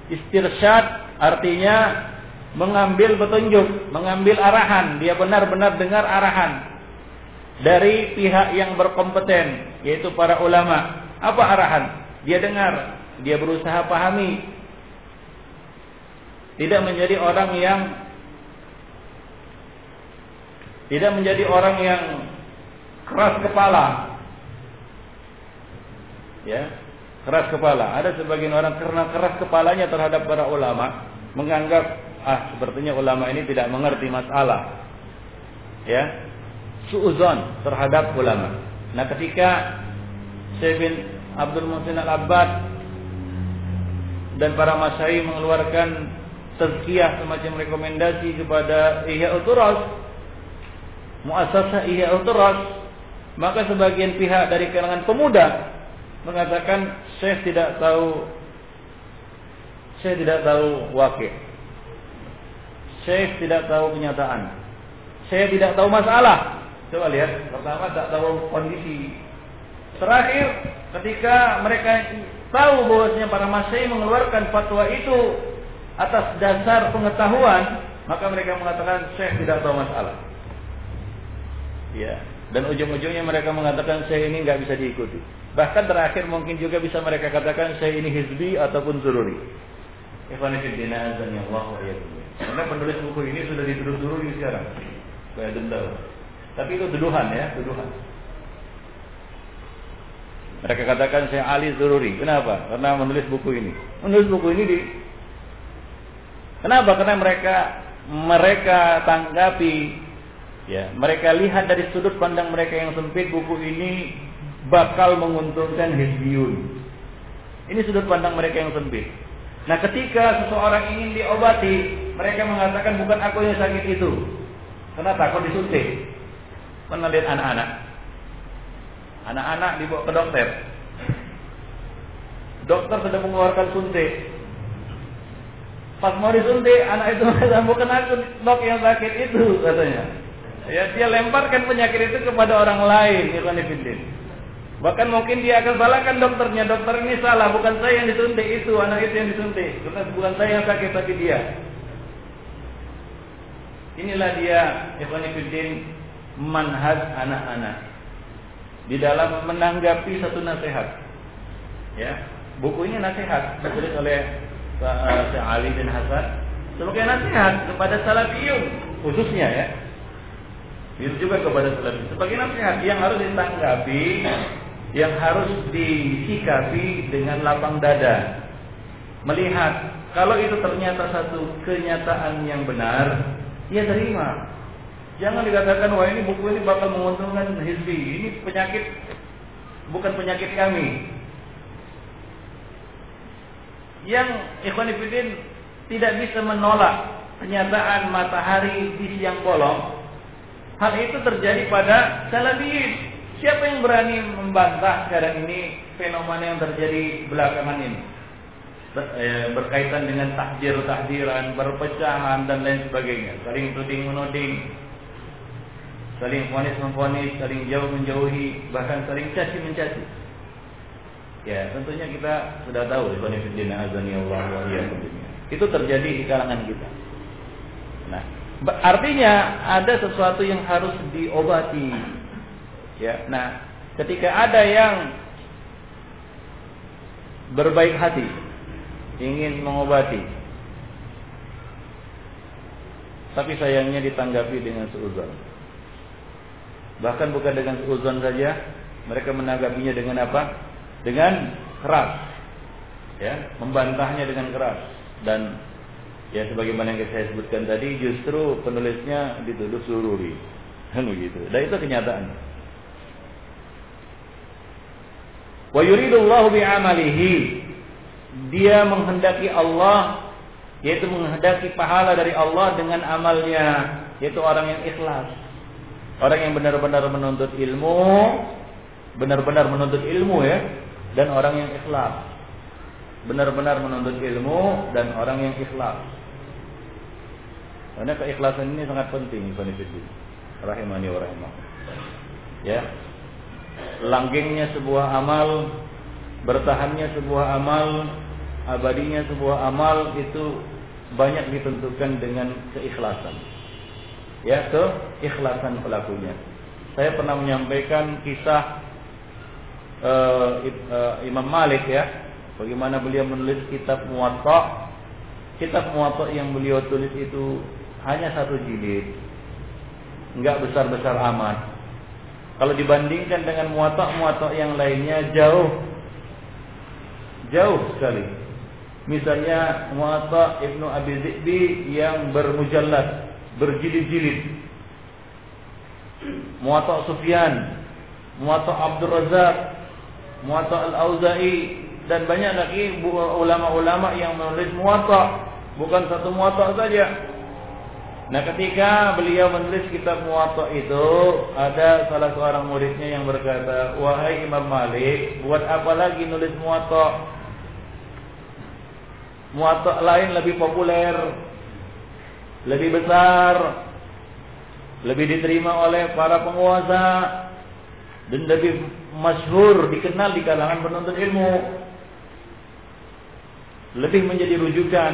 istirsyad artinya mengambil petunjuk, mengambil arahan, dia benar-benar dengar arahan dari pihak yang berkompeten, yaitu para ulama. Apa arahan? Dia dengar, dia berusaha pahami. Tidak menjadi orang yang tidak menjadi orang yang keras kepala. Ya, keras kepala. Ada sebagian orang karena keras kepalanya terhadap para ulama menganggap ah sepertinya ulama ini tidak mengerti masalah. Ya. Suuzon terhadap ulama. Nah, ketika Syekh Abdul Muhsin Al-Abbad dan para masyayikh mengeluarkan tazkiyah semacam rekomendasi kepada Ihya Uturas muasasah Ihya Uturas maka sebagian pihak dari kalangan pemuda mengatakan Syekh tidak tahu saya tidak tahu wakil Syekh tidak tahu kenyataan. Saya tidak tahu masalah. Coba lihat, pertama tak tahu kondisi. Terakhir, ketika mereka tahu bahwasanya para masih mengeluarkan fatwa itu atas dasar pengetahuan, maka mereka mengatakan Syekh tidak tahu masalah. Ya, dan ujung-ujungnya mereka mengatakan Syekh ini nggak bisa diikuti. Bahkan terakhir mungkin juga bisa mereka katakan Syekh ini hizbi ataupun sururi. Karena penulis buku ini sudah dituduh di sekarang. Kayak denda. Tapi itu tuduhan ya, tuduhan. Mereka katakan saya Ali Zururi. Kenapa? Karena menulis buku ini. Menulis buku ini di Kenapa? Karena mereka mereka tanggapi ya, mereka lihat dari sudut pandang mereka yang sempit buku ini bakal menguntungkan Hizbiyun. Ini sudut pandang mereka yang sempit. Nah ketika seseorang ingin diobati, mereka mengatakan bukan aku yang sakit itu. Kenapa? Kau disuntik. Pernah lihat anak-anak? Anak-anak dibawa ke dokter. Dokter sedang mengeluarkan suntik. Pas mau disuntik, anak itu mengatakan bukan aku dok yang sakit itu katanya. Ya dia lemparkan penyakit itu kepada orang lain, ya Bahkan mungkin dia akan salahkan dokternya. Dokter ini salah, bukan saya yang disuntik itu, anak itu yang disuntik. Bukan saya yang sakit tapi dia. Inilah dia Ikhwanifiddin manhaj anak-anak di dalam menanggapi satu nasihat. Ya, buku ini nasihat ditulis oleh uh, Syekh Ali bin Hasan sebagai nasihat kepada salafiyun khususnya ya. Itu juga kepada salafiyun sebagai nasihat yang harus ditanggapi yang harus disikapi dengan lapang dada. Melihat kalau itu ternyata satu kenyataan yang benar, ya terima. Jangan dikatakan wah ini buku ini bakal menguntungkan hizbi. Ini penyakit bukan penyakit kami. Yang ikhwanifidin tidak bisa menolak kenyataan matahari di siang bolong. Hal itu terjadi pada salafiyin Siapa yang berani membantah sekarang ini fenomena yang terjadi belakangan ini? Eh, berkaitan dengan tahdir-tahdiran, perpecahan dan lain sebagainya. Saling tuding menuding, saling fonis memfonis, saling jauh menjauhi, bahkan saling caci mencaci. Ya, tentunya kita sudah tahu Allah wa Itu terjadi di kalangan kita. Nah, artinya ada sesuatu yang harus diobati Ya, nah, ketika ada yang berbaik hati, ingin mengobati, tapi sayangnya ditanggapi dengan seuzon. Bahkan bukan dengan seuzon saja, mereka menanggapinya dengan apa? Dengan keras. Ya, membantahnya dengan keras dan ya sebagaimana yang saya sebutkan tadi justru penulisnya dituduh sururi. Kan begitu. Dan itu kenyataan. Wa yuridullahu bi'amalihi. Dia menghendaki Allah yaitu menghendaki pahala dari Allah dengan amalnya, yaitu orang yang ikhlas. Orang yang benar-benar menuntut ilmu, benar-benar menuntut ilmu ya, dan orang yang ikhlas. Benar-benar menuntut ilmu dan orang yang ikhlas. Karena keikhlasan ini sangat penting, Ibnu Rahimani wa rahimah. Ya. Langgengnya sebuah amal, bertahannya sebuah amal, abadinya sebuah amal itu banyak ditentukan dengan keikhlasan. Ya, keikhlasan pelakunya. Saya pernah menyampaikan kisah uh, uh, Imam Malik ya, bagaimana beliau menulis kitab Muwatta. Kitab Muwatta yang beliau tulis itu hanya satu jilid. Enggak besar-besar amat. Kalau dibandingkan dengan muwatta-muwatta yang lainnya jauh jauh sekali Misalnya Muwatta Ibnu Abi Zi'bi yang bermujallad, berjilid-jilid. Muwatta Sufyan, Muwatta Abdul Razak, Muwatta Al-Auza'i dan banyak lagi ulama-ulama yang menulis Muwatta, bukan satu Muwatta saja. Nah ketika beliau menulis kitab Muwatta itu ada salah seorang muridnya yang berkata, wahai Imam Malik, buat apa lagi nulis Muwatta? muatak lain lebih populer, lebih besar, lebih diterima oleh para penguasa dan lebih masyhur dikenal di kalangan penuntut ilmu. Lebih menjadi rujukan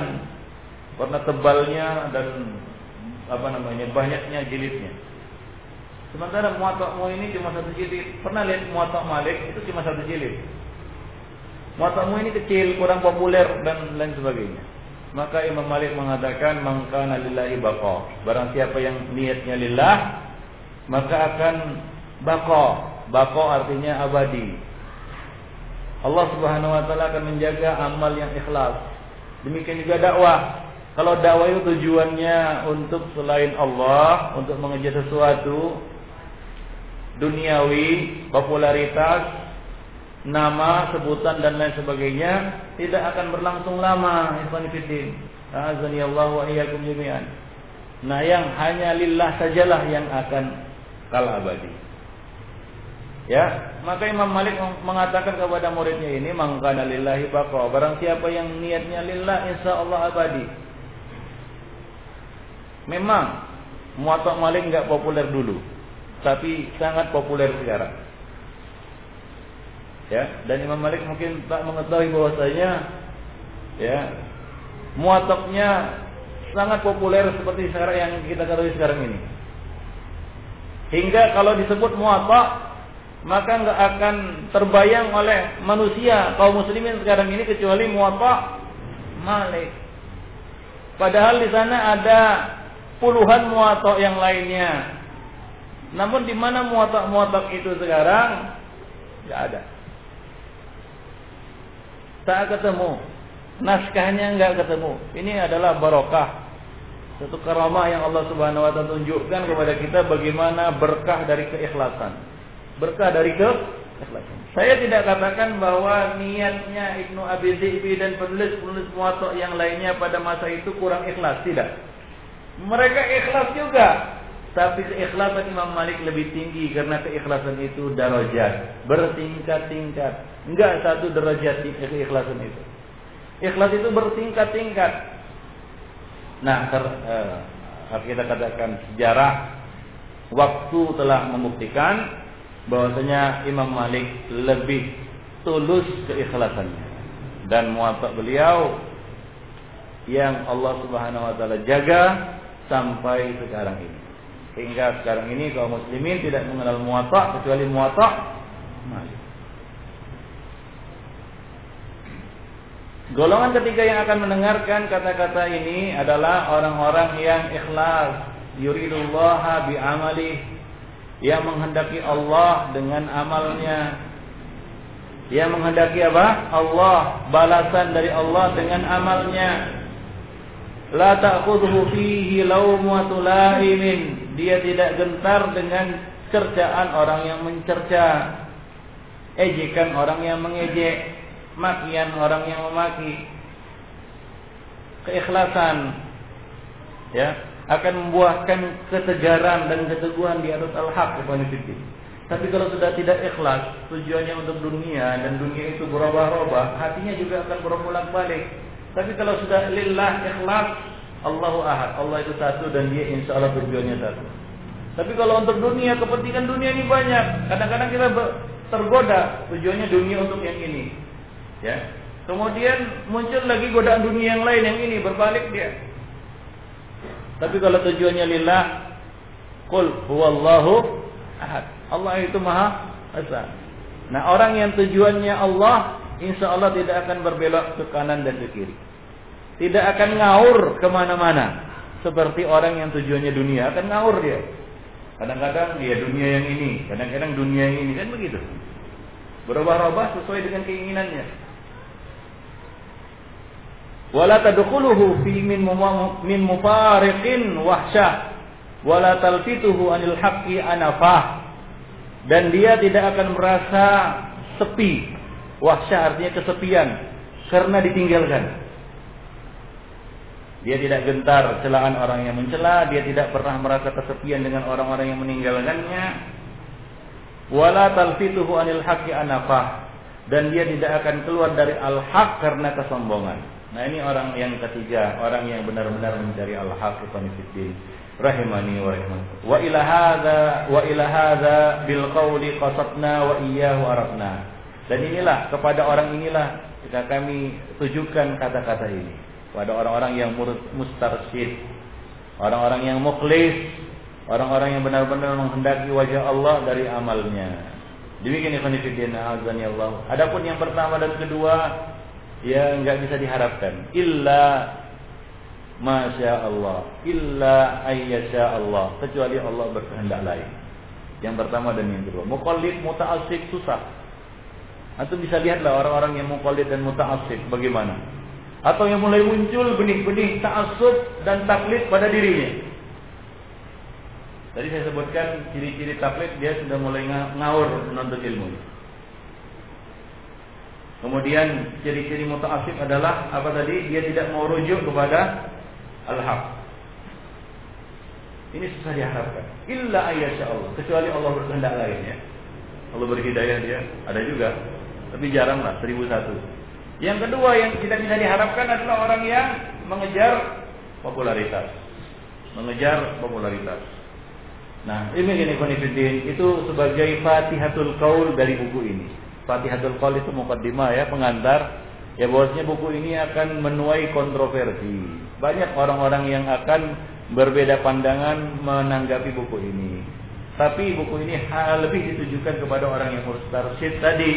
karena tebalnya dan apa namanya banyaknya jilidnya. Sementara muatakmu ini cuma satu jilid. Pernah lihat muatak Malik itu cuma satu jilid. Matamu ini kecil, kurang populer dan lain sebagainya. Maka Imam Malik mengatakan mangkana lillahi baqa. Barang siapa yang niatnya lillah, maka akan baqa. Baqa artinya abadi. Allah Subhanahu wa taala akan menjaga amal yang ikhlas. Demikian juga dakwah. Kalau dakwah itu tujuannya untuk selain Allah, untuk mengejar sesuatu duniawi, popularitas, nama, sebutan dan lain sebagainya tidak akan berlangsung lama. Ikhwan wa iyyakum jami'an. Nah, yang hanya lillah sajalah yang akan kal abadi. Ya, maka Imam Malik mengatakan kepada muridnya ini, "Mangkana lillahi baqa." Barang siapa yang niatnya lillah, insya Allah abadi. Memang Muwatta Malik nggak populer dulu, tapi sangat populer sekarang. Ya, dan Imam Malik mungkin tak mengetahui bahwasanya ya muatoknya sangat populer seperti sekarang yang kita ketahui sekarang ini. Hingga kalau disebut muatok maka nggak akan terbayang oleh manusia kaum muslimin sekarang ini kecuali muatok Malik. Padahal di sana ada puluhan muatok yang lainnya. Namun di mana muatok-muatok itu sekarang? Nggak ada. Tak ketemu. Naskahnya enggak ketemu. Ini adalah barokah. Satu karamah yang Allah Subhanahu wa taala tunjukkan kepada kita bagaimana berkah dari keikhlasan. Berkah dari keikhlasan. Saya tidak katakan bahwa niatnya Ibnu Abi Zibi dan penulis-penulis muwatta yang lainnya pada masa itu kurang ikhlas. Tidak mereka ikhlas juga tapi keikhlasan Imam Malik lebih tinggi karena keikhlasan itu darajat, bertingkat-tingkat. Enggak satu derajat keikhlasan itu. Ikhlas itu bertingkat-tingkat. Nah, ter, eh, kita katakan sejarah waktu telah membuktikan bahwasanya Imam Malik lebih tulus keikhlasannya dan muwatta beliau yang Allah Subhanahu wa taala jaga sampai sekarang ini. Hingga sekarang ini kaum muslimin tidak mengenal muwatta kecuali muwatta Malik. Golongan ketiga yang akan mendengarkan kata-kata ini adalah orang-orang yang ikhlas, yuridullah bi amali, yang menghendaki Allah dengan amalnya. Yang menghendaki apa? Allah, balasan dari Allah dengan amalnya. La ta'khudhu fihi lawmatu laimin. Dia tidak gentar dengan cercaan orang yang mencerca. ejekan orang yang mengejek, makian orang yang memaki. Keikhlasan ya akan membuahkan ketegaran dan keteguhan di atas al-haq Tapi kalau sudah tidak ikhlas, tujuannya untuk dunia dan dunia itu berubah-ubah, hatinya juga akan berulang balik. Tapi kalau sudah lillah ikhlas, Allahu ahad, Allah itu satu dan dia insya Allah tujuannya satu. Tapi kalau untuk dunia, kepentingan dunia ini banyak. Kadang-kadang kita tergoda tujuannya dunia untuk yang ini. Ya. Kemudian muncul lagi godaan dunia yang lain yang ini berbalik dia. Tapi kalau tujuannya lillah, qul huwallahu ahad. Allah itu Maha Esa. Nah, orang yang tujuannya Allah, insya Allah tidak akan berbelok ke kanan dan ke kiri. Tidak akan ngaur ke mana-mana. Seperti orang yang tujuannya dunia akan ngaur dia. Kadang-kadang dia dunia yang ini, kadang-kadang dunia yang ini kan begitu. Berubah-ubah sesuai dengan keinginannya. Wala tadkhuluhu fi min min mufariqin wahsyah wala talfituhu anil haqqi anafah. Dan dia tidak akan merasa sepi. Wahsyah artinya kesepian karena ditinggalkan. Dia tidak gentar celaan orang yang mencela, dia tidak pernah merasa kesepian dengan orang-orang yang meninggalkannya. Wala talfituhu anil haqqi anafah dan dia tidak akan keluar dari al-haq karena kesombongan. Nah, ini orang yang ketiga, orang yang benar-benar mencari al-haq fiddin. Rahimani wa rahimani. Wa ila hadza wa ila hadza bil qawli qasadna wa iyyahu arabna. Dan inilah kepada orang inilah kita kami tujukan kata-kata ini pada orang-orang yang mustarsyid, orang-orang yang mukhlis, orang-orang yang benar-benar menghendaki wajah Allah dari amalnya. Demikian ikhwan ya Allah. Adapun yang pertama dan kedua ya nggak bisa diharapkan illa masya Allah, illa ayyasha Allah, kecuali Allah berkehendak lain. Yang pertama dan yang kedua. Muqallid muta'assib susah. Antum bisa lihatlah orang-orang yang muqallid dan muta'assib bagaimana atau yang mulai muncul benih-benih ta'assub dan taklid pada dirinya. Tadi saya sebutkan ciri-ciri taklid dia sudah mulai ngawur menuntut ilmu. Kemudian ciri-ciri muta'assib adalah apa tadi? Dia tidak mau rujuk kepada al-haq. Ini susah diharapkan. Illa ayyasha Allah. Kecuali Allah berkehendak lain ya. Allah berhidayah dia. Ada juga. Tapi jarang lah. Seribu satu. Yang kedua yang tidak bisa diharapkan adalah orang yang mengejar popularitas. Mengejar popularitas. Nah, ini gini konfidin itu sebagai Fatihatul Qaul dari buku ini. Fatihatul Qaul itu mukaddimah ya, pengantar ya bahwasanya buku ini akan menuai kontroversi. Banyak orang-orang yang akan berbeda pandangan menanggapi buku ini. Tapi buku ini lebih ditujukan kepada orang yang mustarsyid tadi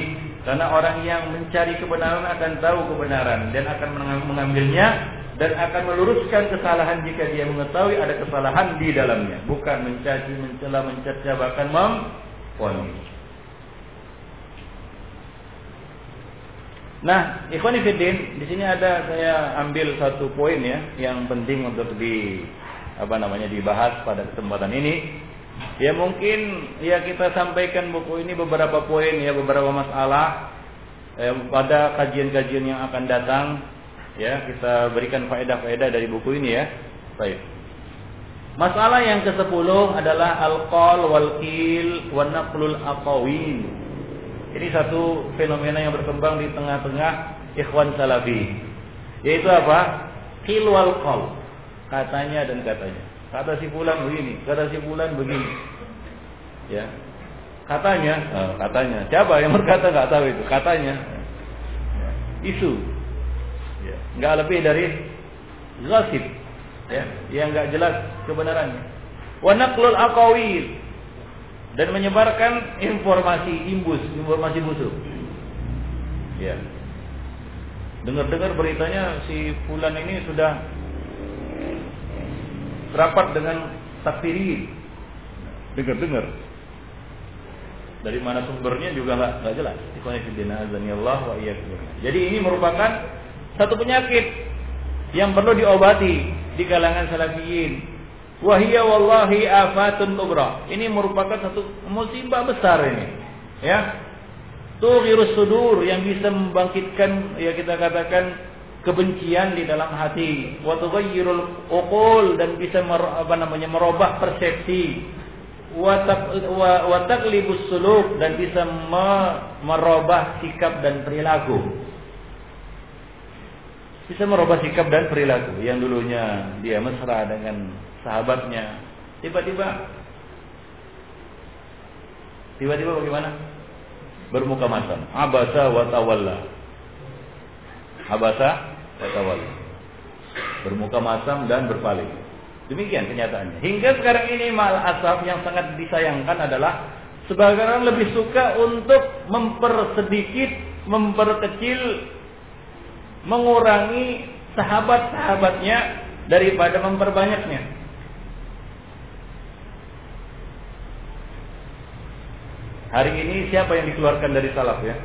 karena orang yang mencari kebenaran akan tahu kebenaran dan akan mengambilnya dan akan meluruskan kesalahan jika dia mengetahui ada kesalahan di dalamnya, bukan mencaci, mencela, mencerca bahkan memfonis. Nah, ikhwan di sini ada saya ambil satu poin ya yang penting untuk di apa namanya dibahas pada kesempatan ini Ya mungkin ya kita sampaikan buku ini beberapa poin ya beberapa masalah eh, pada kajian-kajian yang akan datang ya kita berikan faedah-faedah dari buku ini ya. Baik. Masalah yang ke-10 adalah al-qal wal qil wa naqlul aqawil. Ini satu fenomena yang berkembang di tengah-tengah ikhwan salafi. Yaitu apa? Qil wal qal. Katanya dan katanya. Kata si fulan begini, kata si fulan begini. Ya. Katanya, oh, katanya. Siapa yang berkata nggak tahu itu. Katanya. Ya. Isu. Ya. Nggak lebih dari gosip. Ya, yang nggak jelas kebenarannya. Wa naqlul aqawil dan menyebarkan informasi imbus, informasi busuk. Ya. Dengar-dengar beritanya si fulan ini sudah rapat dengan takfiri dengar-dengar. Dari mana sumbernya juga nggak nggak jelas. Jadi ini merupakan satu penyakit yang perlu diobati di kalangan salafiyin. Wahia wallahi afatun kubra ini merupakan satu musibah besar ini. Ya. Tughirus sudur yang bisa membangkitkan ya kita katakan kebencian di dalam hati. Wa tughayyirul uqul dan bisa apa namanya merubah persepsi. Wa taqlibus suluk dan bisa merubah sikap dan perilaku. Bisa merubah sikap dan perilaku. Yang dulunya dia mesra dengan sahabatnya. Tiba-tiba tiba-tiba bagaimana? Bermuka masam. Abasa wa tawalla. Abasa wa tawalla. Bermuka masam dan berpaling. Demikian kenyataannya. Hingga sekarang ini mal asaf yang sangat disayangkan adalah sebagian orang lebih suka untuk mempersedikit, memperkecil, mengurangi sahabat-sahabatnya daripada memperbanyaknya. Hari ini siapa yang dikeluarkan dari salaf ya?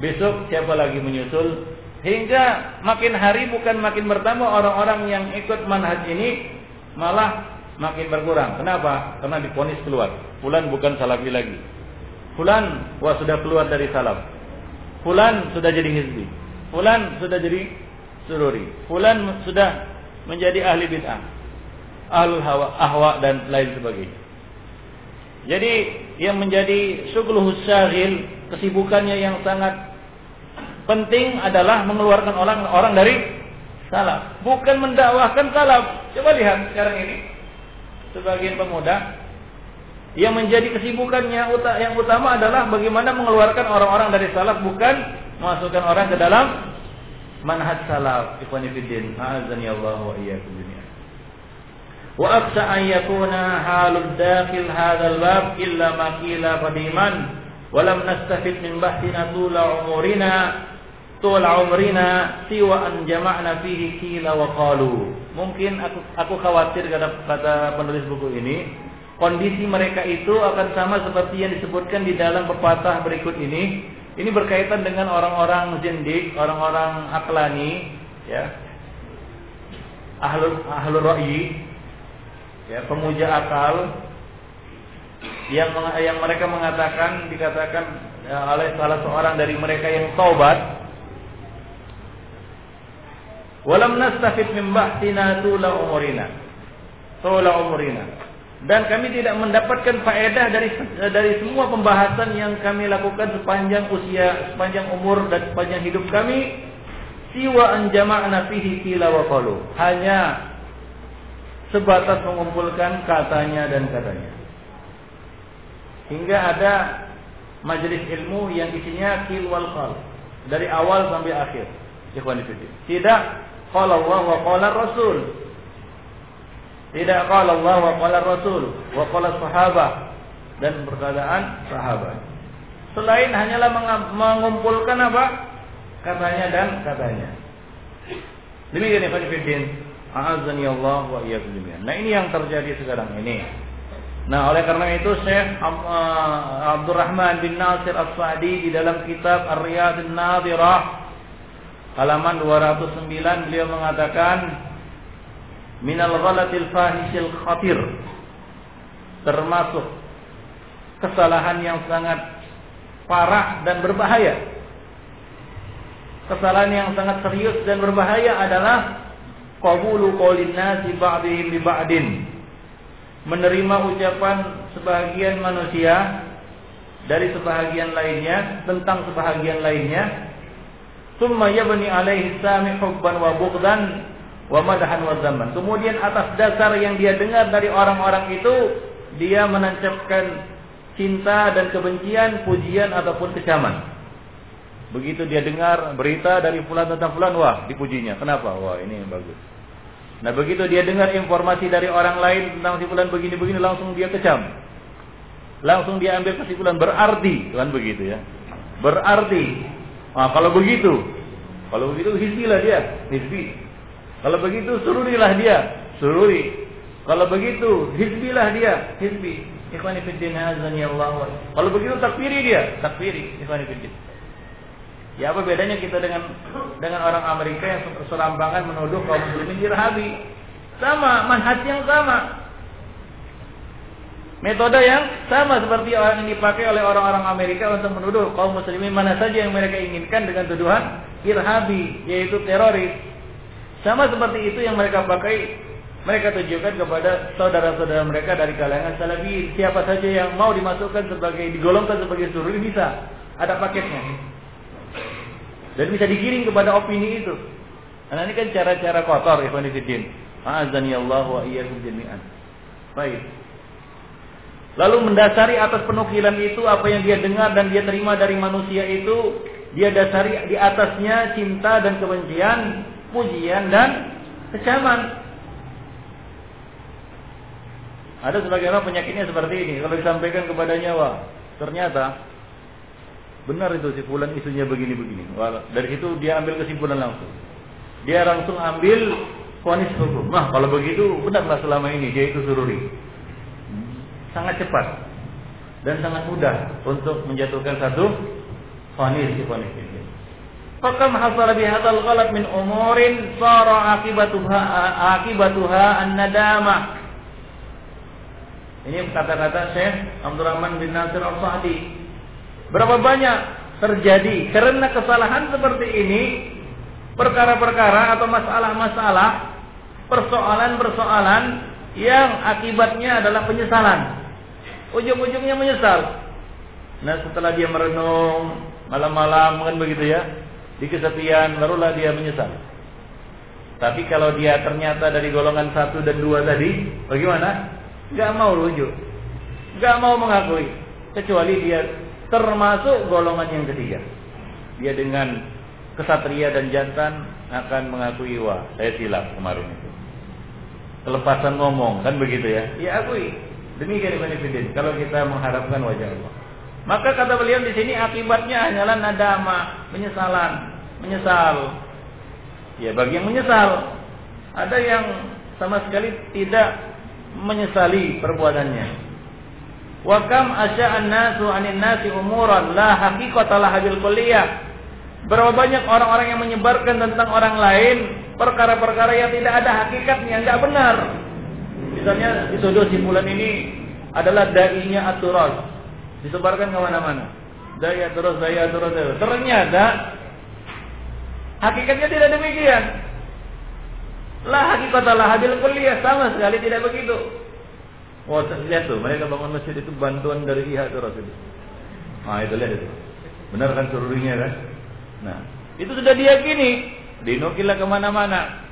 Besok siapa lagi menyusul? Hingga makin hari bukan makin bertambah orang-orang yang ikut manhaj ini malah makin berkurang. Kenapa? Karena diponis keluar. Fulan bukan salafi lagi. Fulan wah sudah keluar dari salaf. Fulan sudah jadi hizbi. Fulan sudah jadi sururi. Fulan sudah menjadi ahli bid'ah. Ahlul hawa, ahwa dan lain sebagainya. Jadi yang menjadi syugluhus syahil, kesibukannya yang sangat Penting adalah mengeluarkan orang orang dari salaf, bukan mendakwahkan salaf. Coba lihat sekarang ini sebagian pemuda yang menjadi kesibukannya yang utama adalah bagaimana mengeluarkan orang-orang dari salaf bukan memasukkan orang ke dalam manhaj salaf. Ikhwani fillah, a'azzani Allah wa iyyakum jami'an. Wa akhsha an yakuna halud dakhil hadzal bab illa ma qila qadiman wa lam nastafid min bahthina tula umurina tul umrina siwa an jama'na fihi kila wa qalu. Mungkin aku aku khawatir kata, kata penulis buku ini, kondisi mereka itu akan sama seperti yang disebutkan di dalam pepatah berikut ini. Ini berkaitan dengan orang-orang zindik, orang-orang aklani, ya. Ahlul ahlul ra'yi, ya, pemuja akal yang yang mereka mengatakan dikatakan ya, oleh salah seorang dari mereka yang taubat walam nastafid min bahtina tula umurina. Tula umurina. Dan kami tidak mendapatkan faedah dari dari semua pembahasan yang kami lakukan sepanjang usia sepanjang umur dan sepanjang hidup kami. Siwa an jama'na fihi wa hanya sebatas mengumpulkan katanya dan katanya. Hingga ada majelis ilmu yang isinya kil wal qal. Dari awal sampai akhir. Ikhwan Tidak qala Allah wa qala Rasul. Tidak qala Allah wa qala Rasul wa qala sahabat dan perkataan sahabat. Selain hanyalah mengumpulkan apa? katanya dan katanya. Demikian Ikhwan Fillah. A'azani Allah wa iyyakum Nah, ini yang terjadi sekarang ini. Nah, oleh karena itu Syekh uh, Abdurrahman bin Nasir As-Sa'di di dalam kitab Ar-Riyad An-Nadhirah halaman 209 beliau mengatakan minal ghalatil fahisil khatir termasuk kesalahan yang sangat parah dan berbahaya. Kesalahan yang sangat serius dan berbahaya adalah qabulu qaulin nasi ba'dihim li ba'din menerima ucapan sebahagian manusia dari sebahagian lainnya tentang sebahagian lainnya summa yabni alaihi sami hubban wa bughdan wa kemudian atas dasar yang dia dengar dari orang-orang itu dia menancapkan cinta dan kebencian pujian ataupun kecaman begitu dia dengar berita dari fulan tentang fulan wah dipujinya kenapa wah ini yang bagus Nah begitu dia dengar informasi dari orang lain tentang kesimpulan begini-begini langsung dia kecam. Langsung dia ambil kesimpulan berarti kan begitu ya. Berarti. Nah, kalau begitu, kalau begitu hizbilah dia, hizbi. Kalau begitu sururilah dia, sururi. Kalau begitu hizbilah dia, hizbi. Ikhwani fiddin azani Allah. Kalau begitu takfiri dia, takfiri. Ikhwani fiddin. Ya apa bedanya kita dengan dengan orang Amerika yang serampangan menuduh kaum muslimin irhabi? Sama, manhaj yang sama. Metode yang sama seperti yang dipakai oleh orang-orang Amerika untuk menuduh kaum muslimin mana saja yang mereka inginkan dengan tuduhan irhabi, yaitu teroris. Sama seperti itu yang mereka pakai mereka tujukan kepada saudara-saudara mereka dari kalangan salafi. Siapa saja yang mau dimasukkan sebagai digolongkan sebagai suruh bisa. Ada paketnya. Dan bisa digiring kepada opini itu. Karena ini kan cara-cara kotor Ibn Fiddin. Ma'azani Allah wa iyyakum. Baik. Lalu mendasari atas penukilan itu apa yang dia dengar dan dia terima dari manusia itu, dia dasari di atasnya cinta dan kebencian, pujian dan kecaman. Ada sebagian orang penyakitnya seperti ini. Kalau disampaikan kepadanya, wah, ternyata benar itu si fulan isunya begini-begini. Dari situ dia ambil kesimpulan langsung. Dia langsung ambil vonis hukum. Nah, kalau begitu benarlah selama ini dia itu sururi. Sangat cepat dan sangat mudah untuk menjatuhkan satu vonis di ini. Fakam hasal bihadzal ghalat min umurin sara akibatuha akibatuha an-nadamah ini kata-kata Syekh Abdurrahman bin Nasir Al-Sa'di. Berapa banyak terjadi karena kesalahan seperti ini perkara-perkara atau masalah-masalah persoalan-persoalan yang akibatnya adalah penyesalan. Ujung-ujungnya menyesal. Nah setelah dia merenung malam-malam kan begitu ya di kesepian barulah dia menyesal. Tapi kalau dia ternyata dari golongan satu dan dua tadi, bagaimana? nggak mau rujuk, nggak mau mengakui, kecuali dia termasuk golongan yang ketiga. Dia dengan kesatria dan jantan akan mengakui wah saya silap kemarin itu. Kelepasan ngomong kan begitu ya? Ya akui. Demikian Ibn. Kalau kita mengharapkan wajah Allah. Maka kata beliau di sini akibatnya hanyalah nadama, penyesalan, menyesal. Ya bagi yang menyesal, ada yang sama sekali tidak menyesali perbuatannya. Wa kam asya'an nasu 'anil nasi umuran la haqiqata laha bil kulliyah. Berapa banyak orang-orang yang menyebarkan tentang orang lain perkara-perkara yang tidak ada hakikatnya, enggak benar. Misalnya dituduh si fulan ini adalah dai-nya aturas. Disebarkan ke mana-mana. Dai aturas, dai aturas. Ternyata hakikatnya tidak demikian. Lah habil kuliah sama sekali tidak begitu. Wah, lihat tuh, mereka bangun masjid itu bantuan dari pihak itu Rasul. Nah, itu lihat itu. Benar kan sururinya kan? Nah, itu sudah diyakini, dinukilah ke mana-mana.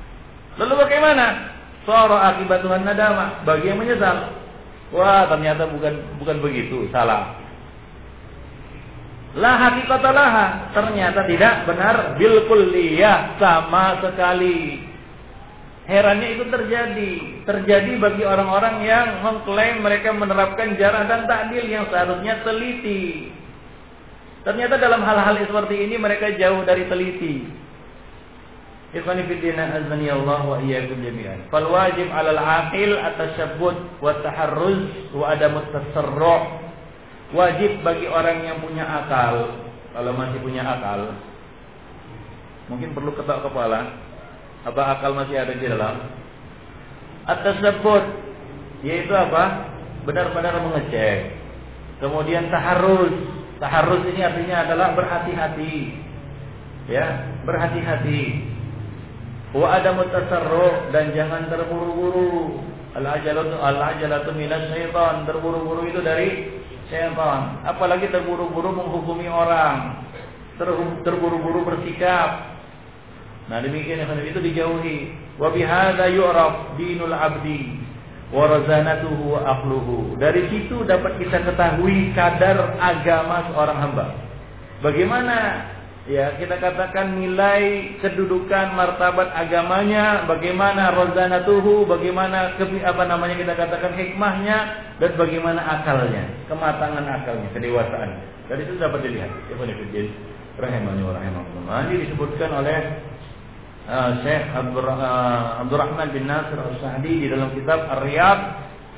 Lalu bagaimana? Soro akibat Tuhan nadama bagi yang menyesal. Wah, ternyata bukan bukan begitu, salah. La hakikat laha ternyata tidak benar bil kulliyah sama sekali. Herannya itu terjadi. Terjadi bagi orang-orang yang mengklaim mereka menerapkan jarah dan takdil yang seharusnya teliti. Ternyata dalam hal-hal seperti ini mereka jauh dari teliti. Ikhwani fiddina azani Allah wa iyyakum jami'an. Fal wajib 'alal 'aqil at-tashabbut wa taharruz wa adamu tasarru'. Wajib bagi orang yang punya akal, kalau masih punya akal, mungkin perlu ketok kepala, apa akal masih ada di dalam? Atas tersebut yaitu apa? Benar-benar mengecek. Kemudian taharus. Taharus ini artinya adalah berhati-hati. Ya, berhati-hati. Wa ada mutasarru dan jangan terburu-buru. Al-ajalatu al-ajalatu minas syaitan. Terburu-buru itu dari syaitan. Apalagi terburu-buru menghukumi orang. Terburu-buru bersikap Nah demikian itu dijauhi. Wa bihadza yu'raf dinul abdi wa razanatuhu wa aqluhu. Dari situ dapat kita ketahui kadar agama seorang hamba. Bagaimana ya kita katakan nilai kedudukan martabat agamanya, bagaimana rozanatuhu, bagaimana apa namanya kita katakan hikmahnya dan bagaimana akalnya, kematangan akalnya, kedewasaan. Dari itu dapat dilihat. Ibnu Fiddin rahimahnya rahimahullah. Ini disebutkan oleh uh, Syekh Abdur, uh, Abdurrahman bin Nasir Al-Sa'di di dalam kitab Ar-Riyad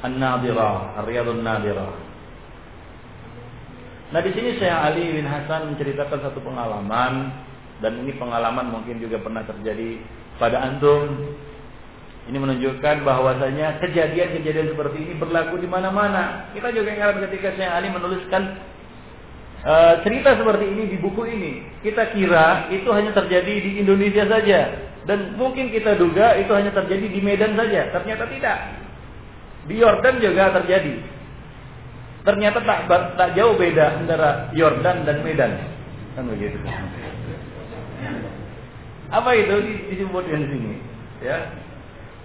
An-Nadirah, Ar-Riyadun Nadirah. Nah, di sini Syekh Ali bin Hasan menceritakan satu pengalaman dan ini pengalaman mungkin juga pernah terjadi pada antum. Ini menunjukkan bahwasanya kejadian-kejadian seperti ini berlaku di mana-mana. Kita juga ingat ketika saya Ali menuliskan uh, cerita seperti ini di buku ini. Kita kira itu hanya terjadi di Indonesia saja dan mungkin kita duga itu hanya terjadi di Medan saja. Ternyata tidak. Di Yordan juga terjadi. Ternyata tak tak jauh beda antara Yordan dan Medan. Kan begitu. Apa itu disebutkan di sini? Ya,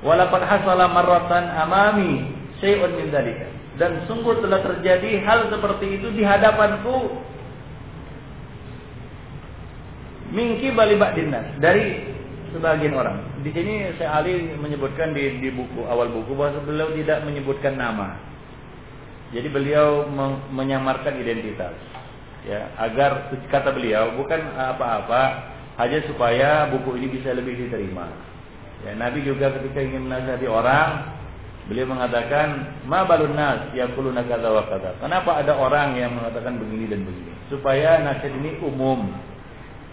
Walaupun hasala marratan amami syai'un min dalika. Dan sungguh telah terjadi hal seperti itu di hadapanku mingki bali ba'dinnas dari sebagian orang. Di sini saya Ali menyebutkan di, di buku awal buku bahwa beliau tidak menyebutkan nama. Jadi beliau menyamarkan identitas. Ya, agar kata beliau bukan apa-apa hanya supaya buku ini bisa lebih diterima. Ya, Nabi juga ketika ingin menasihati orang, beliau mengatakan, "Ma balun nas yaquluna kadza wa kadza." Kenapa ada orang yang mengatakan begini dan begini? Supaya nasihat ini umum.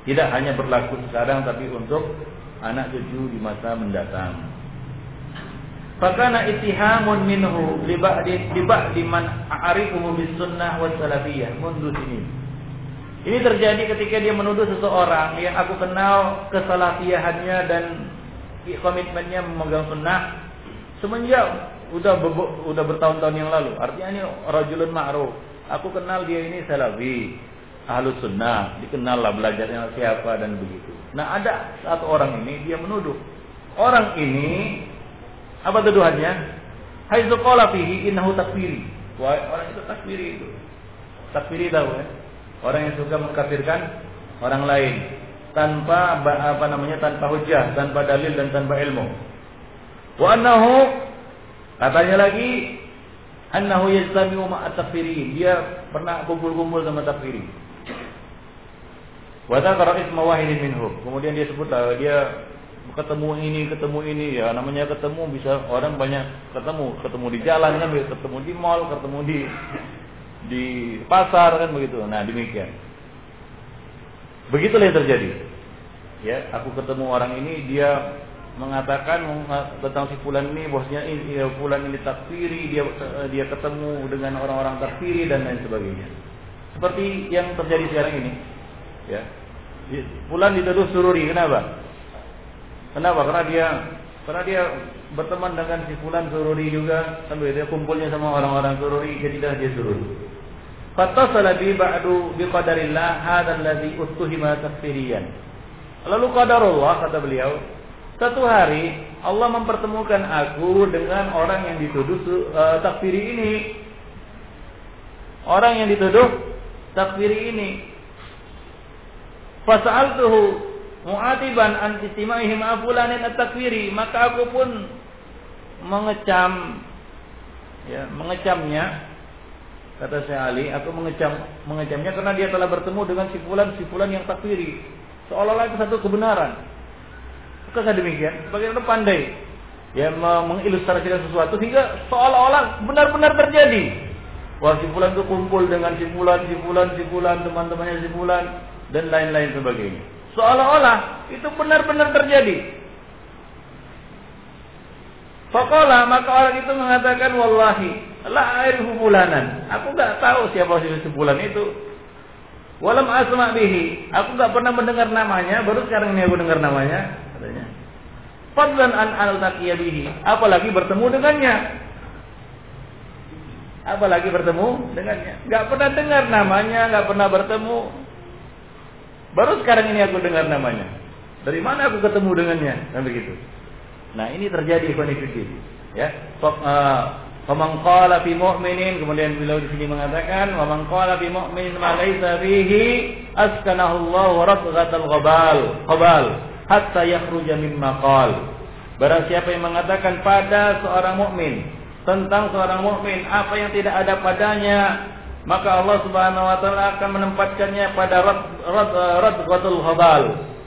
Tidak hanya berlaku sekarang tapi untuk anak cucu di masa mendatang. Fakana ittihamun minhu li ba'di man a'rifuhu bis sunnah was salafiyah mundu sini. Ini terjadi ketika dia menuduh seseorang yang aku kenal kesalafiyahannya dan komitmennya memegang sunnah semenjak udah udah bertahun-tahun yang lalu. Artinya ini rajulun ma'ruf. Aku kenal dia ini salafi, ahlu sunnah, dikenal lah belajarnya siapa dan begitu. Nah ada satu orang ini dia menuduh orang ini apa tuduhannya? Hai qala fihi innahu takfiri. Wah, orang itu takfiri itu. Takfiri tahu ya? Orang yang suka mengkafirkan orang lain tanpa apa namanya tanpa hujah, tanpa dalil dan tanpa ilmu. Wa annahu katanya lagi annahu yajtami'u ma'a takfirin. Dia pernah kumpul-kumpul sama takfirin. Wa dzakara isma wahidin minhum. Kemudian dia sebut uh, dia ketemu ini, ketemu ini ya namanya ketemu bisa orang banyak ketemu, ketemu di jalan kan, ketemu di mall, ketemu di di pasar kan begitu. Nah, demikian. Begitulah yang terjadi. Ya, aku ketemu orang ini dia mengatakan tentang si fulan ini bosnya ini ya, fulan ini takfiri, dia dia ketemu dengan orang-orang takfiri dan lain sebagainya. Seperti yang terjadi sekarang ini. Ya. Fulan dituduh sururi, kenapa? Kenapa? Karena dia karena dia berteman dengan si fulan sururi juga sampai dia kumpulnya sama orang-orang sururi jadi dia sururi. Fattasala bi ba'du bi qadarillah hadzal ladzi ustuhima takfiriyan. Lalu qadarullah kata beliau, satu hari Allah mempertemukan aku dengan orang yang dituduh uh, ini. Orang yang dituduh takfiri ini. Fasa'altuhu mu'atiban an istimaihim afulanin at-takfiri, maka aku pun mengecam ya, mengecamnya Kata saya Ali, aku mengecam mengecamnya karena dia telah bertemu dengan si fulan yang takfiri. Seolah-olah itu satu kebenaran. Bukankah demikian? Bagaimana pandai ya mengilustrasikan sesuatu hingga seolah-olah benar-benar terjadi. Wah si fulan itu kumpul dengan si fulan, si si teman-temannya si fulan dan lain-lain sebagainya. Seolah-olah itu benar-benar terjadi. Fakola maka orang itu mengatakan wallahi La airifu fulanan. Aku nggak tahu siapa si fulan itu. Walam asma bihi. Aku nggak pernah mendengar namanya, baru sekarang ini aku dengar namanya, katanya. Fadlan an al bihi. Apalagi bertemu dengannya. Apalagi bertemu dengannya. Nggak pernah dengar namanya, nggak pernah bertemu. Baru sekarang ini aku dengar namanya. Dari mana aku ketemu dengannya? Dan begitu. Nah ini terjadi konflik ya. Uh, Faman qala fi mu'minin kemudian beliau di sini mengatakan wa man qala fi mu'minin ma fihi askanahu Allah rasghatal ghabal ghabal hatta yakhruja mimma qal. Barang siapa yang mengatakan pada seorang mukmin tentang seorang mukmin apa yang tidak ada padanya maka Allah Subhanahu wa taala akan menempatkannya pada radghatul ghabal.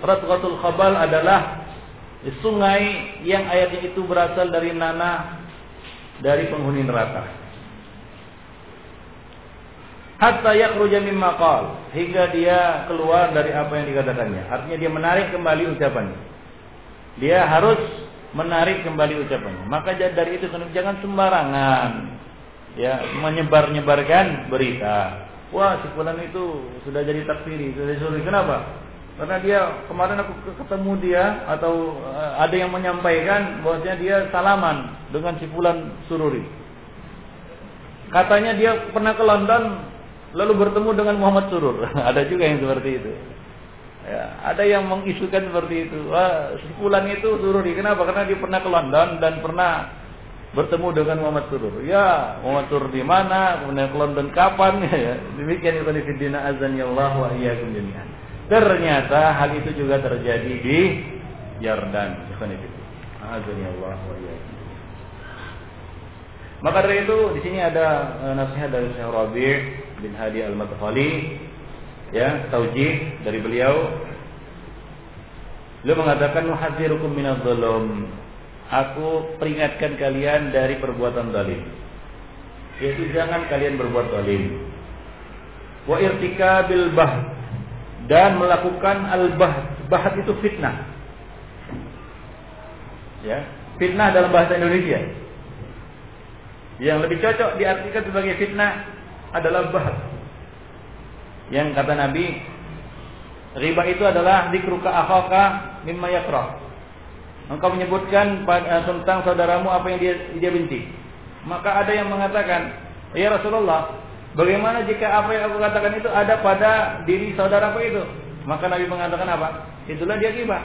Radghatul ghabal adalah sungai yang ayatnya itu berasal dari nanah dari penghuni neraka. Hatta yakhruja mimma qal hingga dia keluar dari apa yang dikatakannya. Artinya dia menarik kembali ucapannya. Dia harus menarik kembali ucapannya. Maka dari itu jangan sembarangan ya menyebar-nyebarkan berita. Wah, si fulan itu sudah jadi takfiri, sudah disuruh. Kenapa? Karena dia kemarin aku ketemu dia atau eh, ada yang menyampaikan bahwasanya dia salaman dengan si fulan sururi. Katanya dia pernah ke London lalu bertemu dengan Muhammad Surur. ada juga yang seperti itu. Ya, ada yang mengisukan seperti itu. Wah, si fulan itu sururi. Kenapa? Karena dia pernah ke London dan pernah bertemu dengan Muhammad Surur. Ya, Muhammad Surur di mana? Kemudian ke London kapan? Ya, demikian itu fillah azan ya Allah wa iyyakum jami'an. Ternyata hal itu juga terjadi di Yardan. Azan ya Allah wa iyyakum. Maka dari itu di sini ada uh, nasihat dari Syekh Rabi' bin Hadi Al-Madkhali ya, taujih dari beliau. Beliau mengatakan muhadzirukum minadh-dhulum. Aku peringatkan kalian dari perbuatan zalim. Yaitu jangan kalian berbuat zalim. Wa irtikabil bah dan melakukan al-bah. Bahat itu fitnah. Ya, fitnah dalam bahasa Indonesia yang lebih cocok diartikan sebagai fitnah adalah bahas. Yang kata Nabi, riba itu adalah dikruka akhaka mimma yakrah. Engkau menyebutkan eh, tentang saudaramu apa yang dia dia benci. Maka ada yang mengatakan, "Ya Rasulullah, bagaimana jika apa yang aku katakan itu ada pada diri saudaraku itu?" Maka Nabi mengatakan apa? Itulah dia gibah.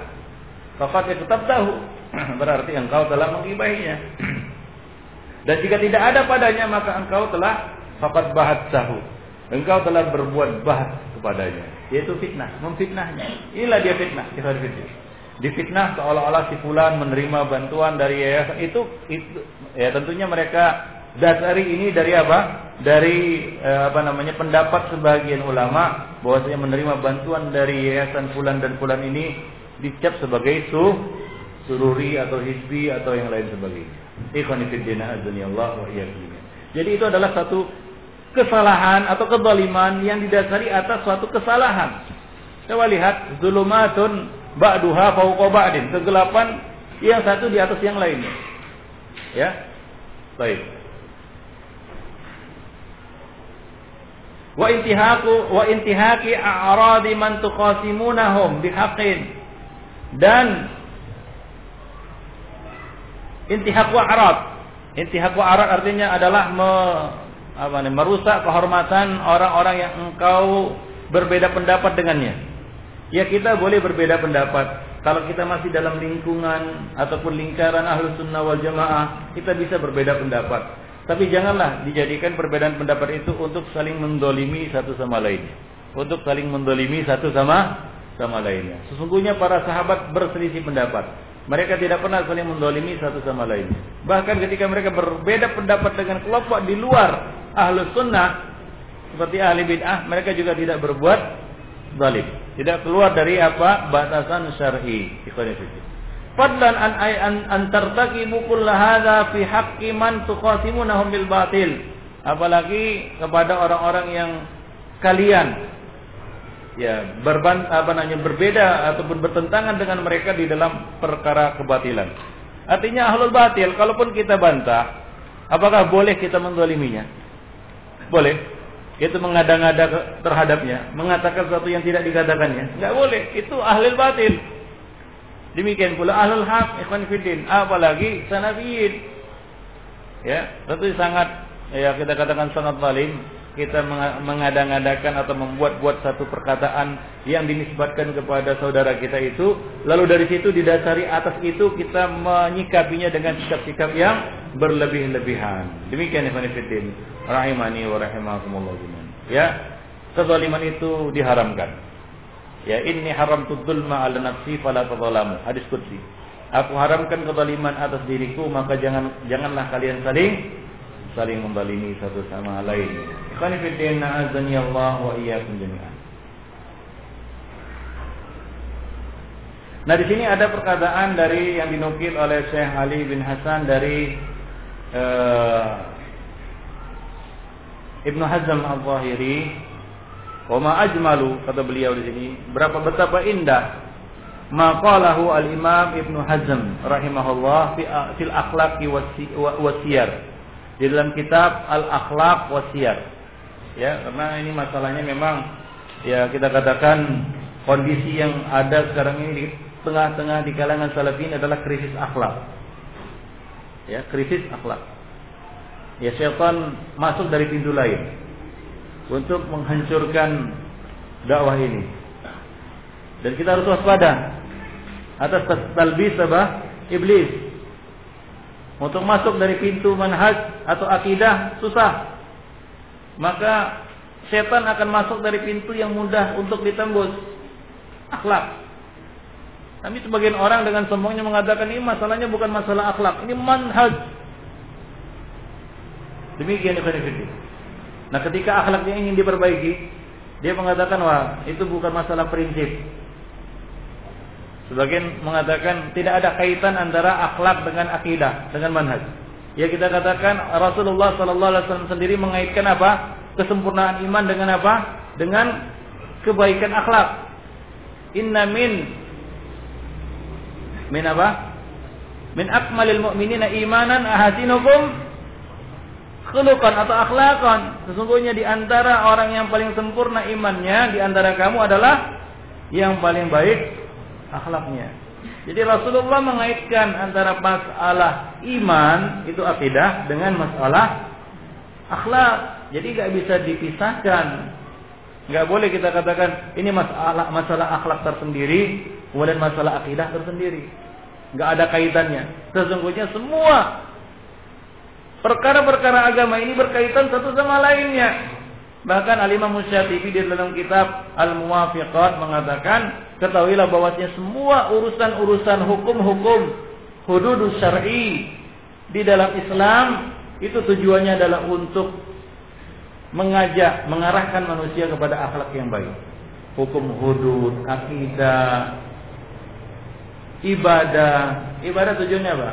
Fakat tetap tahu. Berarti engkau telah mengibahinya. Dan jika tidak ada padanya maka engkau telah fakat bahat sahu. Engkau telah berbuat bahat kepadanya. Yaitu fitnah, memfitnahnya. Inilah dia fitnah, kita fitnah. Difitnah seolah-olah si fulan menerima bantuan dari yayasan itu, itu ya tentunya mereka dasari ini dari apa? Dari eh, apa namanya pendapat sebagian ulama bahwasanya menerima bantuan dari yayasan fulan dan fulan ini dicap sebagai su sururi atau hisbi atau yang lain sebagainya. Jadi itu adalah satu kesalahan atau kezaliman yang didasari atas suatu kesalahan. Coba lihat zulumatun ba'duha fawqa ba'din. Kegelapan yang satu di atas yang lainnya. Ya. Baik. Wa intihaku wa intihaki a'radi man tuqasimunahum bihaqqin. Dan Intihak wa arad. Intihak wa arad artinya adalah me, apa nih, merusak kehormatan orang-orang yang engkau berbeda pendapat dengannya. Ya kita boleh berbeda pendapat. Kalau kita masih dalam lingkungan ataupun lingkaran ahlu sunnah wal jamaah, kita bisa berbeda pendapat. Tapi janganlah dijadikan perbedaan pendapat itu untuk saling mendolimi satu sama lainnya. Untuk saling mendolimi satu sama sama lainnya. Sesungguhnya para sahabat berselisih pendapat. Mereka tidak pernah saling mendolimi satu sama lain. Bahkan ketika mereka berbeda pendapat dengan kelompok di luar ahlus sunnah, seperti ahli bid'ah, mereka juga tidak berbuat zalim. Tidak keluar dari apa batasan syar'i. Fadlan an ay an, an tartakibu hadza fi haqqi man tuqasimunahum bil batil. Apalagi kepada orang-orang yang kalian ya berban apa namanya berbeda ataupun bertentangan dengan mereka di dalam perkara kebatilan. Artinya ahlul batil kalaupun kita bantah, apakah boleh kita mendoliminya? Boleh. Itu mengada-ngada terhadapnya, mengatakan sesuatu yang tidak dikatakannya. Enggak boleh. Itu ahlul batil. Demikian pula ahlul haq, ikhwan fillah, apalagi sanafiyin. Ya, tentu sangat ya kita katakan sangat zalim kita mengadang-adakan atau membuat-buat satu perkataan yang dinisbatkan kepada saudara kita itu, lalu dari situ didasari atas itu kita menyikapinya dengan sikap-sikap yang berlebih-lebihan. Demikian Ibn Fiddin, rahimani wa rahimakumullah Ya, kezaliman itu diharamkan. Ya, ini haram dzulma 'ala nafsi fala tadzalamu. Hadis qudsi. Aku haramkan kezaliman atas diriku, maka jangan janganlah kalian saling saling membalimi satu sama lain. Ikhwan fillah azani Allah wa iyyakum jami'an. Nah di sini ada perkataan dari yang dinukil oleh Syekh Ali bin Hasan dari uh, Ibnu Hazm Al-Zahiri, "Wa ma ajmalu," kata beliau di sini, berapa betapa indah maqalahu al-Imam Ibnu Hazm rahimahullah fi fil akhlaq wasiyar. Di dalam kitab Al-Akhlaq Wasiyar. Ya, karena ini masalahnya memang ya kita katakan kondisi yang ada sekarang ini di tengah-tengah di kalangan salafin adalah krisis akhlak. Ya, krisis akhlak. Ya, syaitan masuk dari pintu lain untuk menghancurkan dakwah ini. Dan kita harus waspada atas talbis apa? Iblis. Untuk masuk dari pintu manhaj atau akidah susah. Maka setan akan masuk dari pintu yang mudah untuk ditembus. Akhlak. Tapi sebagian orang dengan sombongnya mengatakan ini masalahnya bukan masalah akhlak, ini manhaj. Demikian ikhwan Nah, ketika akhlaknya ingin diperbaiki, dia mengatakan wah itu bukan masalah prinsip, Sebagian mengatakan tidak ada kaitan antara akhlak dengan akidah, dengan manhaj. Ya kita katakan Rasulullah Sallallahu Alaihi Wasallam sendiri mengaitkan apa? Kesempurnaan iman dengan apa? Dengan kebaikan akhlak. Inna min min apa? Min akmalil mu'minina imanan ahasinukum khuluqan atau akhlakon. Sesungguhnya di antara orang yang paling sempurna imannya di antara kamu adalah yang paling baik akhlaknya. Jadi Rasulullah mengaitkan antara masalah iman itu akidah dengan masalah akhlak. Jadi nggak bisa dipisahkan. Nggak boleh kita katakan ini masalah masalah akhlak tersendiri, kemudian masalah akidah tersendiri. Nggak ada kaitannya. Sesungguhnya semua perkara-perkara agama ini berkaitan satu sama lainnya. Bahkan Al-Imam Musyatibi di dalam kitab Al-Muwafiqat mengatakan, ketahuilah bahwasanya semua urusan-urusan hukum-hukum hudud syar'i di dalam Islam itu tujuannya adalah untuk mengajak, mengarahkan manusia kepada akhlak yang baik. Hukum hudud, akidah, ibadah. Ibadah tujuannya apa?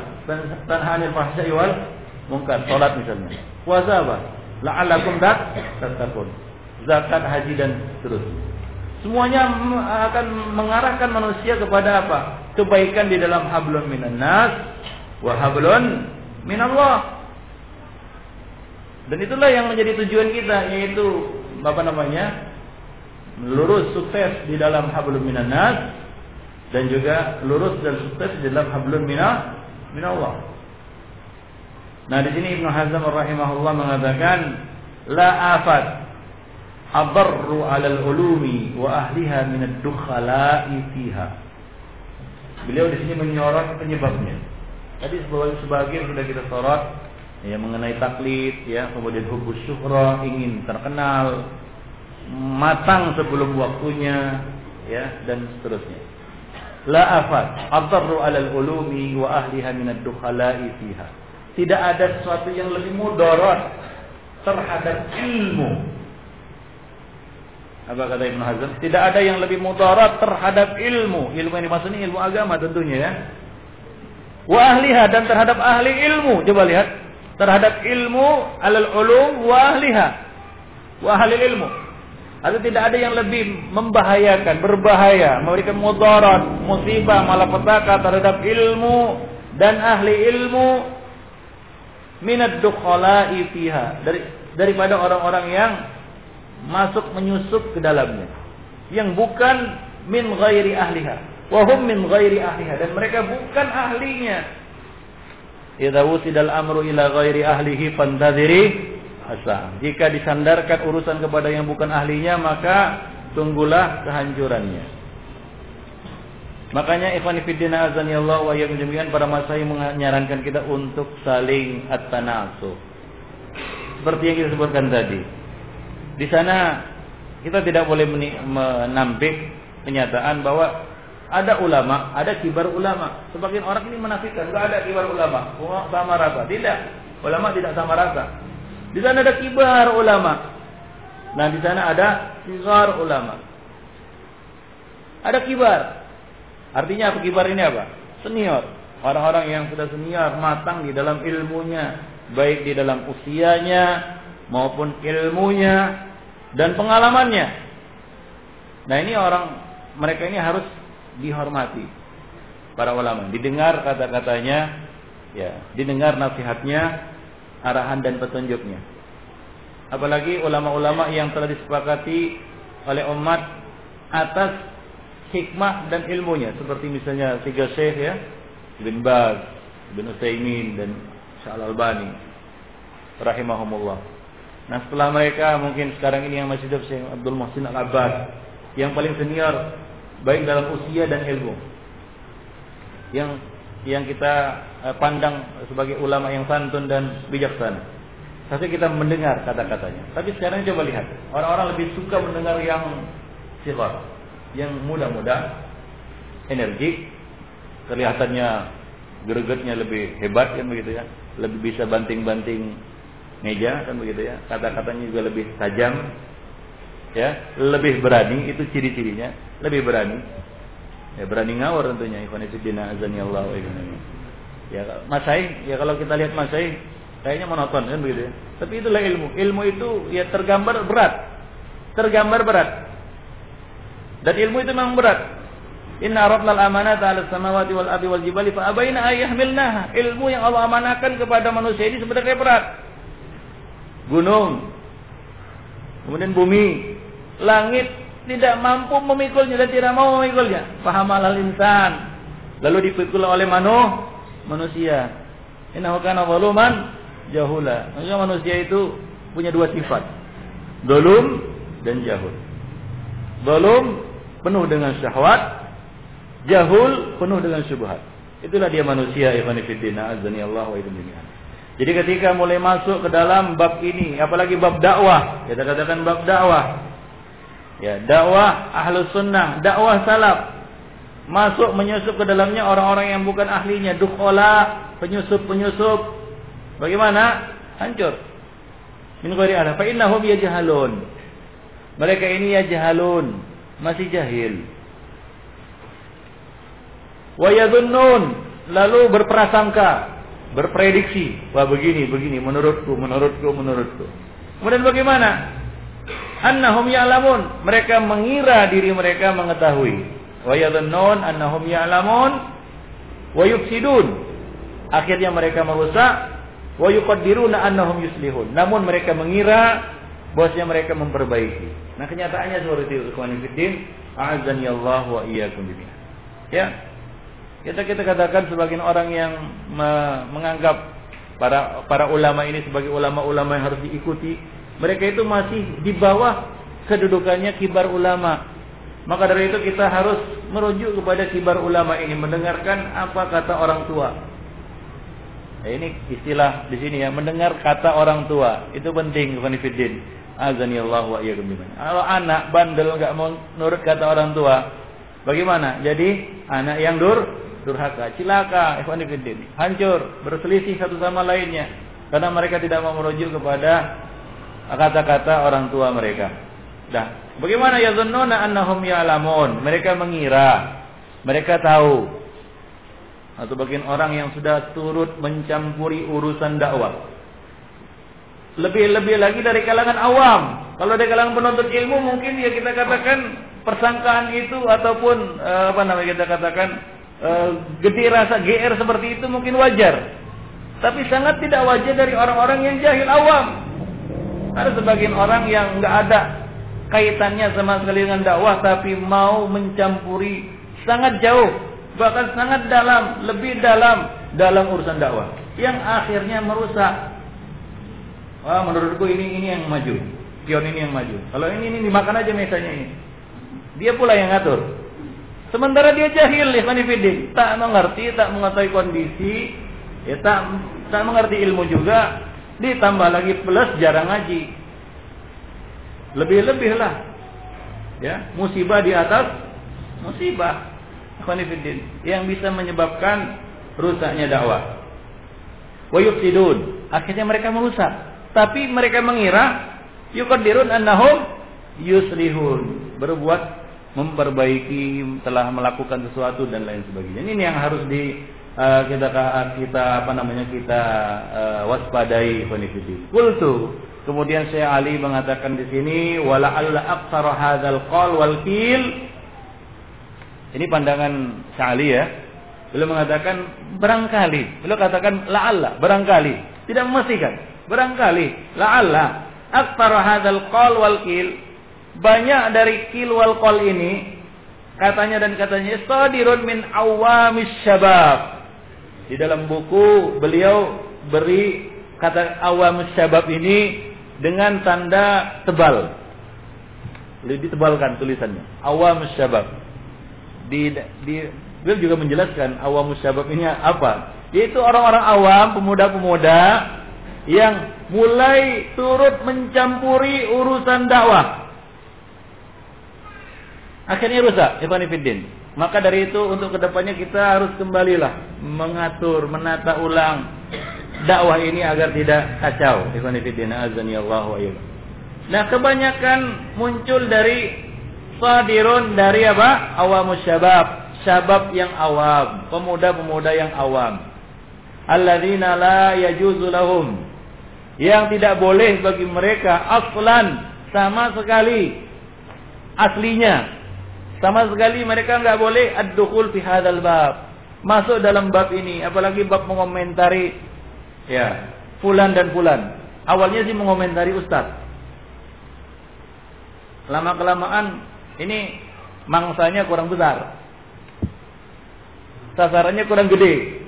Tanhanil fahsya'i wal munkar, salat misalnya. Puasa apa? La'allakum tattaqun. Zakat, haji dan seterusnya. Semuanya akan mengarahkan manusia kepada apa? Kebaikan di dalam hablun minan nas wa hablun minallah. Dan itulah yang menjadi tujuan kita yaitu apa namanya? lurus sukses di dalam hablum minan nas dan juga lurus dan sukses di dalam hablum minallah. Nah di sini Ibnu Hazm rahimahullah mengatakan la afat adarru 'alal ulumi wa ahliha min ad-dukhala'i fiha. Beliau di sini menyorot penyebabnya. Tadi sebagian sudah kita sorot ya mengenai taklid ya, kemudian hubus syuhra, ingin terkenal, matang sebelum waktunya ya dan seterusnya. La afat adarru 'alal ulumi wa ahliha min ad-dukhala'i fiha tidak ada sesuatu yang lebih mudarat terhadap ilmu. Apa kata Ibn Hazm? Tidak ada yang lebih mudarat terhadap ilmu. Ilmu yang dimaksud ini ilmu agama tentunya ya. Wa ahliha dan terhadap ahli ilmu. Coba lihat. Terhadap ilmu alal ulum wa ahliha. Wa ahli ilmu. Atau tidak ada yang lebih membahayakan, berbahaya, memberikan mudarat, musibah, malapetaka terhadap ilmu dan ahli ilmu minad dukhala'i fiha. Dari daripada orang-orang yang masuk menyusup ke dalamnya. Yang bukan min ghairi ahliha. Wa hum min ghairi ahliha. Dan mereka bukan ahlinya. Idza wusidal amru ila ghairi ahlihi fantadhiri asa jika disandarkan urusan kepada yang bukan ahlinya maka tunggulah kehancurannya Makanya ikhwan fillah azani Allah wa demikian para masai menyarankan kita untuk saling at-tanasuh. Seperti yang kita sebutkan tadi. Di sana kita tidak boleh menampik kenyataan bahwa ada ulama, ada kibar ulama. Sebagian orang ini menafikan, enggak ada kibar ulama, semua sama rasa. Tidak, ulama tidak sama rasa. Di sana ada kibar ulama. Nah, di sana ada kibar ulama. Ada kibar, Artinya apa kibar ini apa? Senior. Orang-orang yang sudah senior, matang di dalam ilmunya, baik di dalam usianya maupun ilmunya dan pengalamannya. Nah, ini orang mereka ini harus dihormati para ulama. Didengar kata-katanya, ya, didengar nasihatnya, arahan dan petunjuknya. Apalagi ulama-ulama yang telah disepakati oleh umat atas hikmah dan ilmunya seperti misalnya tiga syekh ya, Ibn Baz, Ibn Utsaimin dan Al-Albani rahimahumullah. Nah, setelah mereka mungkin sekarang ini yang masih hidup Syekh Abdul Muhsin Al-Abbad yang paling senior baik dalam usia dan ilmu. Yang yang kita eh, pandang sebagai ulama yang santun dan bijaksana. Tapi kita mendengar kata-katanya. Tapi sekarang coba lihat, orang-orang lebih suka mendengar yang sigar, yang muda-muda, energik, kelihatannya gregetnya lebih hebat kan begitu ya, lebih bisa banting-banting meja kan begitu ya, kata-katanya juga lebih tajam, ya, lebih berani itu ciri-cirinya, lebih berani, ya berani ngawur tentunya, ikhwan fillah azani Allah Ya, Masai, ya kalau kita lihat Masai Kayaknya monoton kan begitu ya. Tapi itulah ilmu. Ilmu itu ya tergambar berat. Tergambar berat. Dan ilmu itu memang berat. Inna aradna al-amanata 'ala samawati wal ardi wal jibali fa abaina ayyahmilnaha. Ilmu yang Allah amanahkan kepada manusia ini sebenarnya berat. Gunung. Kemudian bumi, langit tidak mampu memikulnya dan tidak mau memikulnya. Paham al insan. Lalu dipikul oleh manu, manusia. Innahu kana zaluman jahula. Maksudnya manusia itu punya dua sifat. Dolum dan jahul. Dolum penuh dengan syahwat. Jahul penuh dengan syubhat. Itulah dia manusia ikhwanifiddin. Azani Allah wa Jadi ketika mulai masuk ke dalam bab ini, apalagi bab dakwah, kita katakan bab dakwah. Ya, dakwah ahlus sunnah, dakwah salaf. Masuk menyusup ke dalamnya orang-orang yang bukan ahlinya, dukhola, penyusup-penyusup, Bagaimana? Hancur. Min ghairi ala fa innahum yajhalun. Mereka ini yajhalun, masih jahil. Wa yadhunnun, lalu berprasangka, berprediksi, wah begini, begini, menurutku, menurutku, menurutku. Kemudian bagaimana? Annahum ya'lamun, mereka mengira diri mereka mengetahui. Wa yadhunnun annahum ya'lamun wa yufsidun. Akhirnya mereka merusak wa yuqaddiruna annahum yuslihun. Namun mereka mengira bahwasanya mereka memperbaiki. Nah, kenyataannya seperti itu, ikhwan fillah. A'azzani Allah wa iyyakum Ya. Kita kita katakan sebagian orang yang menganggap para para ulama ini sebagai ulama-ulama yang harus diikuti, mereka itu masih di bawah kedudukannya kibar ulama. Maka dari itu kita harus merujuk kepada kibar ulama ini, mendengarkan apa kata orang tua. Nah, ini istilah di sini ya, mendengar kata orang tua. Itu penting, Fanifidin. Azani Allah wa Kalau anak bandel nggak mau nurut kata orang tua, bagaimana? Jadi anak yang dur durhaka, cilaka, Fanifidin. Hancur, berselisih satu sama lainnya karena mereka tidak mau merujuk kepada kata-kata orang tua mereka. Dah, bagaimana ya zununa annahum ya'lamun? Mereka mengira, mereka tahu atau bagian orang yang sudah turut mencampuri urusan dakwah. Lebih-lebih lagi dari kalangan awam. Kalau dari kalangan penuntut ilmu mungkin ya kita katakan persangkaan itu ataupun uh, apa namanya kita katakan uh, gede rasa GR seperti itu mungkin wajar. Tapi sangat tidak wajar dari orang-orang yang jahil awam. Ada sebagian orang yang nggak ada kaitannya sama sekali dengan dakwah tapi mau mencampuri sangat jauh bahkan sangat dalam, lebih dalam dalam urusan dakwah yang akhirnya merusak. Wah, menurutku ini ini yang maju. Pion ini yang maju. Kalau ini ini dimakan aja mesanya ini. Dia pula yang ngatur. Sementara dia jahil ya tak mengerti, tak mengetahui kondisi, ya tak tak mengerti ilmu juga, ditambah lagi plus jarang ngaji. Lebih-lebih lah. Ya, musibah di atas musibah yang bisa menyebabkan rusaknya dakwah. Wa yufsidun. Akhirnya mereka merusak. Tapi mereka mengira yuqaddirun annahum yuslihun. Berbuat memperbaiki, telah melakukan sesuatu dan lain sebagainya. Ini yang harus di uh, kita kita apa namanya kita uh, waspadai khonifidin. Kultu Kemudian saya Ali mengatakan di sini wala alla aqsara hadzal qal wal qil Ini pandangan Syali ya. Beliau mengatakan barangkali. Beliau katakan la'alla, barangkali. Tidak memastikan. Barangkali, la'alla. Aktar hadal qal wal kil. Banyak dari kil wal qal ini katanya dan katanya sadirun min awamis syabab. Di dalam buku beliau beri kata awamis syabab ini dengan tanda tebal. Beliau ditebalkan tulisannya. Awamis syabab. Di, di beliau juga menjelaskan awamus syabab ini apa? Yaitu orang-orang awam, pemuda-pemuda yang mulai turut mencampuri urusan dakwah. Akhirnya rusak, Ibn Fiddin. Maka dari itu untuk ke depannya kita harus kembalilah mengatur, menata ulang dakwah ini agar tidak kacau. Ibn Fiddin azani Allah wa Nah kebanyakan muncul dari sadirun dari apa? Awamus syabab. Syabab yang awam. Pemuda-pemuda yang awam. Alladzina la yajuzu lahum yang tidak boleh bagi mereka aslan sama sekali aslinya. Sama sekali mereka nggak boleh ad-dukhul fi hadzal bab. Masuk dalam bab ini apalagi bab mengomentari ya fulan dan fulan. Awalnya sih mengomentari ustaz. Lama kelamaan ini mangsanya kurang besar. Sasarannya kurang gede.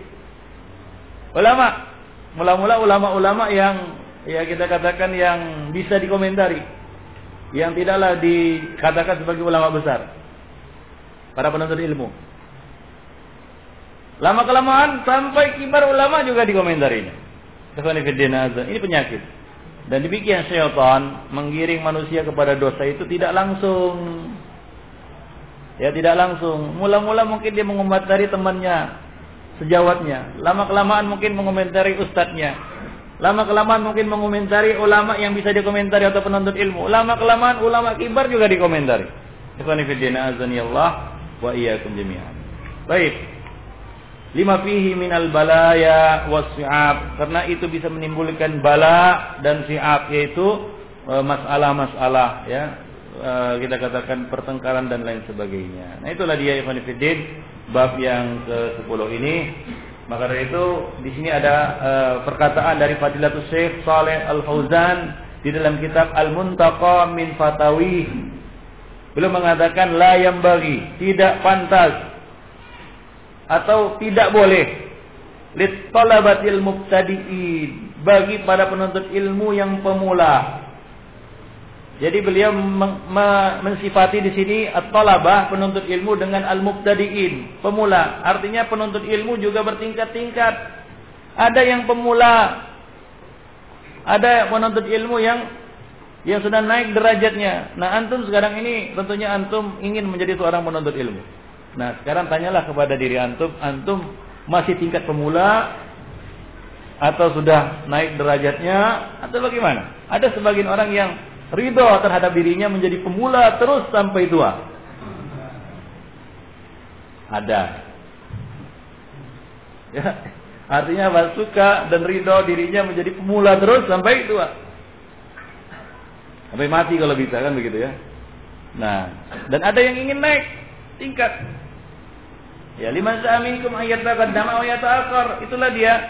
Ulama mula-mula ulama-ulama yang ya kita katakan yang bisa dikomentari. Yang tidaklah dikatakan sebagai ulama besar. Para penuntut ilmu. Lama kelamaan sampai kibar ulama juga dikomentarinya. Ini penyakit. Dan demikian syaitan menggiring manusia kepada dosa itu tidak langsung. Ya tidak langsung. Mula-mula mungkin dia mengomentari temannya sejawatnya lama kelamaan mungkin mengomentari ustadznya Lama kelamaan mungkin mengomentari ulama yang bisa dikomentari atau penuntut ilmu. Lama kelamaan ulama kibar juga dikomentari. Ikhwanifidina azani Allah wa iyyakum jami'an. Baik. Lima fihi minal balaya wasi'ab. Karena itu bisa menimbulkan bala dan si'ab. Yaitu e, masalah-masalah ya. E, kita katakan pertengkaran dan lain sebagainya. Nah itulah dia Ikhwanifidin. Bab yang ke-10 ini. Maka dari itu di sini ada uh, perkataan dari Fadilatul Syekh Saleh Al Fauzan di dalam kitab Al Muntaqa min Fatawi. Beliau mengatakan la yang bagi, tidak pantas atau tidak boleh lit talabatil mubtadi'in bagi para penuntut ilmu yang pemula jadi beliau mensifati di sini at-talabah penuntut ilmu dengan al-mubtadiin, pemula. Artinya penuntut ilmu juga bertingkat-tingkat. Ada yang pemula, ada penuntut ilmu yang yang sudah naik derajatnya. Nah, antum sekarang ini tentunya antum ingin menjadi seorang penuntut ilmu. Nah, sekarang tanyalah kepada diri antum, antum masih tingkat pemula atau sudah naik derajatnya atau bagaimana? Ada sebagian orang yang ridho terhadap dirinya menjadi pemula terus sampai tua. Ada. Ya, artinya apa? Suka dan ridho dirinya menjadi pemula terus sampai tua. Sampai mati kalau bisa kan begitu ya. Nah, dan ada yang ingin naik tingkat. Ya, lima sa'aminkum ayat taqaddama wa yata'akhir. Itulah dia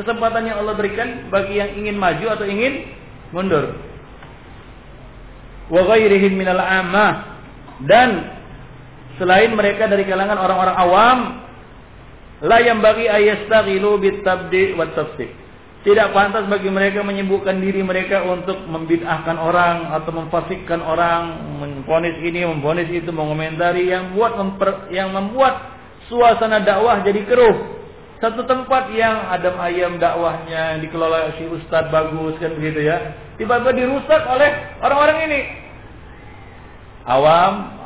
kesempatan yang Allah berikan bagi yang ingin maju atau ingin mundur wa ghairihim minal ammah dan selain mereka dari kalangan orang-orang awam la yang bagi ayastaghilu bitabdi wa tafsik tidak pantas bagi mereka menyibukkan diri mereka untuk membid'ahkan orang atau memfasikkan orang, memfonis ini, memfonis itu, mengomentari yang buat memper, yang membuat suasana dakwah jadi keruh. Satu tempat yang adem ayam dakwahnya yang dikelola si ustadz bagus kan begitu ya. Tiba-tiba dirusak oleh orang-orang ini. Awam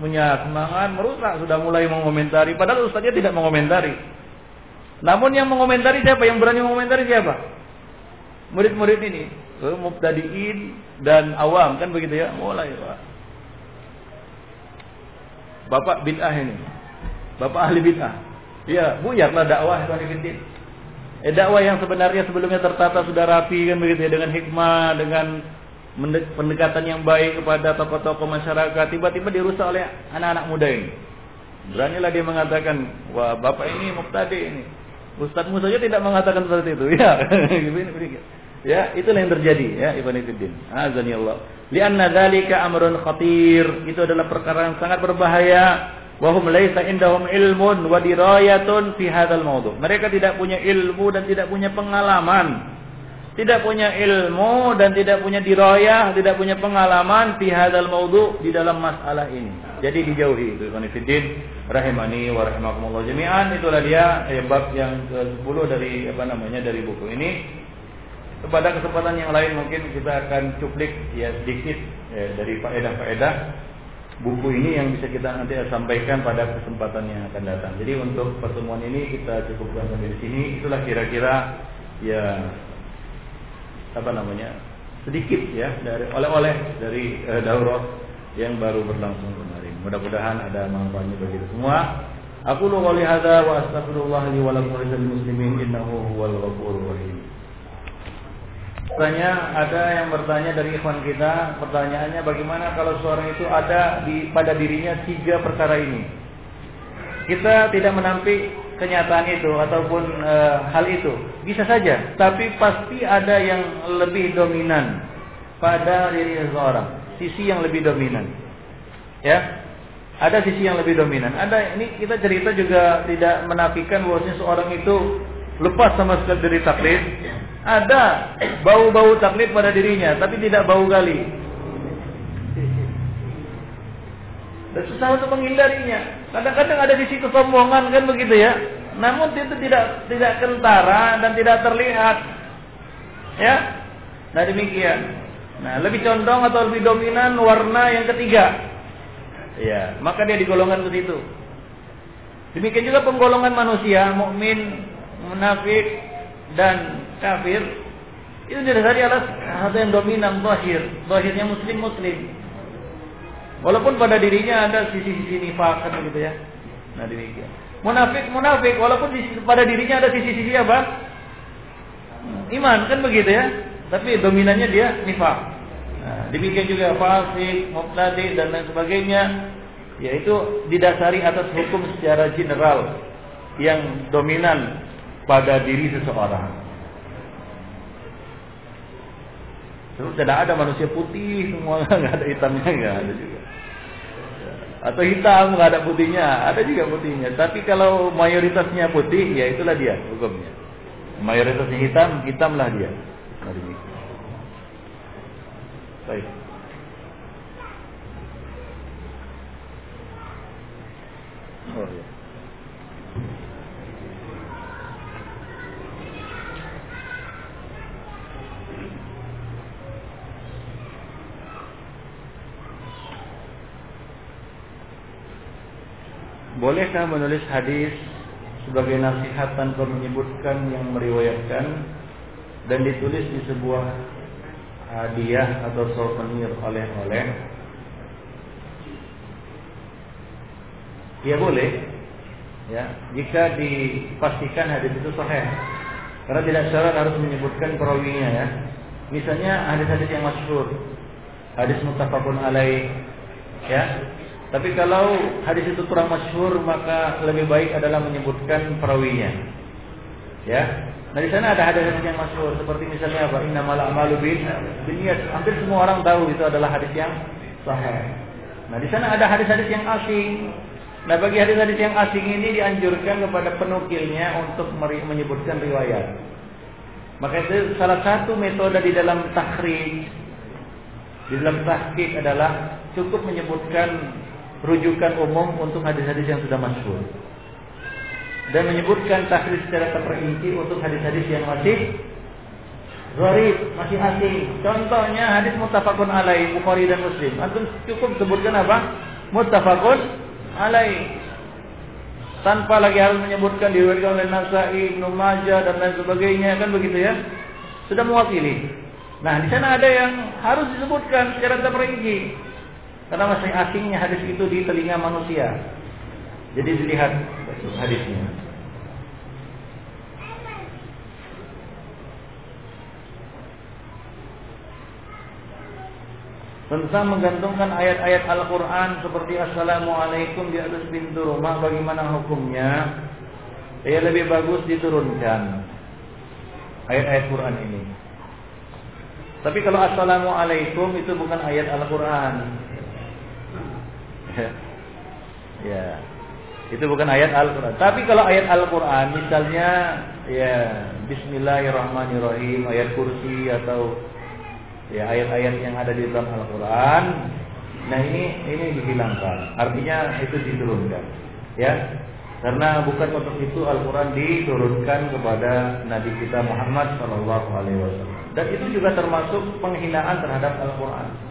punya semangat merusak sudah mulai mengomentari. Padahal ustaznya tidak mengomentari. Namun yang mengomentari siapa? Yang berani mengomentari siapa? Murid-murid ini. Eh, mubtadiin dan awam kan begitu ya? Mulai Pak. Bapak bid'ah ini. Bapak ahli bid'ah ya buyarlah dakwah Eh, dakwah yang sebenarnya sebelumnya tertata sudah rapi kan begitu ya dengan hikmah dengan pendekatan yang baik kepada tokoh-tokoh masyarakat tiba-tiba dirusak oleh anak-anak muda ini. Beranilah dia mengatakan, wah bapak ini mubtadi ini. Ustadzmu saja tidak mengatakan seperti itu. Ya, ya itulah yang terjadi ya Ibn Fiddin. Azani Allah. Lianna dzalika amrun khatir. Itu adalah perkara yang sangat berbahaya. Wahum laisa indahum ilmun wa dirayatun fi hadzal mawdu. Mereka tidak punya ilmu dan tidak punya pengalaman tidak punya ilmu dan tidak punya dirayah, tidak punya pengalaman di hadzal maudhu di dalam masalah ini. Jadi dijauhi itu Fiddin rahimani wa rahimakumullah jami'an itulah dia bab yang ke-10 dari apa namanya dari buku ini. Pada kesempatan yang lain mungkin kita akan cuplik ya sedikit ya, dari faedah-faedah buku ini yang bisa kita nanti sampaikan pada kesempatan yang akan datang. Jadi untuk pertemuan ini kita cukupkan sampai di sini. Itulah kira-kira ya apa namanya sedikit ya dari oleh-oleh dari uh, daurah yang baru berlangsung kemarin. Mudah-mudahan ada manfaatnya bagi kita semua. Aku lu qouli hadza wa astaghfirullah li wa lakum muslimin innahu huwal ghafurur rahim. Tanya ada yang bertanya dari ikhwan kita, pertanyaannya bagaimana kalau seorang itu ada di pada dirinya tiga perkara ini. Kita tidak menampik kenyataan itu ataupun e, hal itu. Bisa saja, tapi pasti ada yang lebih dominan pada diri seseorang, sisi yang lebih dominan. Ya. Ada sisi yang lebih dominan. Ada ini kita cerita juga tidak menafikan bahwasanya seorang itu lepas sama sekali dari taklid. Ada bau-bau taklid pada dirinya, tapi tidak bau gali. Dan susah untuk menghindarinya. Kadang-kadang ada di situ kesombongan kan begitu ya. Namun itu tidak tidak kentara dan tidak terlihat. Ya. Nah demikian. Nah, lebih condong atau lebih dominan warna yang ketiga. Ya, maka dia digolongan ke situ. Demikian juga penggolongan manusia, mukmin, munafik dan kafir. Itu didasari atas hal yang dominan zahir. Zahirnya muslim muslim. Walaupun pada dirinya ada sisi-sisi nifak kan gitu ya. Nah demikian. Munafik munafik walaupun pada dirinya ada sisi-sisi apa? Iman kan begitu ya. Tapi dominannya dia nifak. Nah, demikian juga fasik, mubtadi dan lain sebagainya yaitu didasari atas hukum secara general yang dominan pada diri seseorang. Terus tidak ada manusia putih semua nggak ada hitamnya nggak ada juga. Atau hitam nggak ada putihnya ada juga putihnya. Tapi kalau mayoritasnya putih ya itulah dia hukumnya. Mayoritasnya hitam hitamlah dia. Baik. Oh, ya. Bolehkah menulis hadis sebagai nasihat tanpa menyebutkan yang meriwayatkan dan ditulis di sebuah hadiah atau souvenir oleh-oleh? Ya boleh. Ya, jika dipastikan hadis itu sahih. Karena tidak syarat harus menyebutkan perawinya ya. Misalnya hadis-hadis yang masyhur, hadis muttafaqun alaih ya tapi kalau hadis itu kurang masyhur maka lebih baik adalah menyebutkan perawinya. Ya. Nah di sana ada hadis yang masyhur seperti misalnya apa innamal a'malu binniyat. Hampir semua orang tahu itu adalah hadis yang sahih. Nah di sana ada hadis-hadis yang asing. Nah bagi hadis-hadis yang asing ini dianjurkan kepada penukilnya untuk menyebutkan riwayat. Maka itu salah satu metode di dalam takhrij di dalam tahqiq adalah cukup menyebutkan rujukan umum untuk hadis-hadis yang sudah masyhur. Dan menyebutkan tahrij secara terperinci untuk hadis-hadis yang masih gharib, masih asing. Contohnya hadis muttafaqun alaih Bukhari dan Muslim. Antum cukup sebutkan apa? Muttafaqun alaih. Tanpa lagi harus menyebutkan diriwayatkan oleh Nasai, Ibnu Majah dan lain sebagainya kan begitu ya. Sudah mewakili. Nah, di sana ada yang harus disebutkan secara terperinci. Karena masih asingnya hadis itu di telinga manusia. Jadi dilihat hadisnya. tentang menggantungkan ayat-ayat Al-Quran seperti Assalamualaikum di atas pintu rumah bagaimana hukumnya ya lebih bagus diturunkan ayat-ayat Quran ini tapi kalau Assalamualaikum itu bukan ayat Al-Quran ya. Itu bukan ayat Al-Quran. Tapi kalau ayat Al-Quran misalnya ya Bismillahirrahmanirrahim ayat kursi atau ya ayat-ayat yang ada di dalam Al-Quran nah ini ini dihilangkan. Artinya itu diturunkan ya. Karena bukan untuk itu Al-Quran diturunkan kepada Nabi kita Muhammad Shallallahu Alaihi Wasallam. Dan itu juga termasuk penghinaan terhadap Al-Quran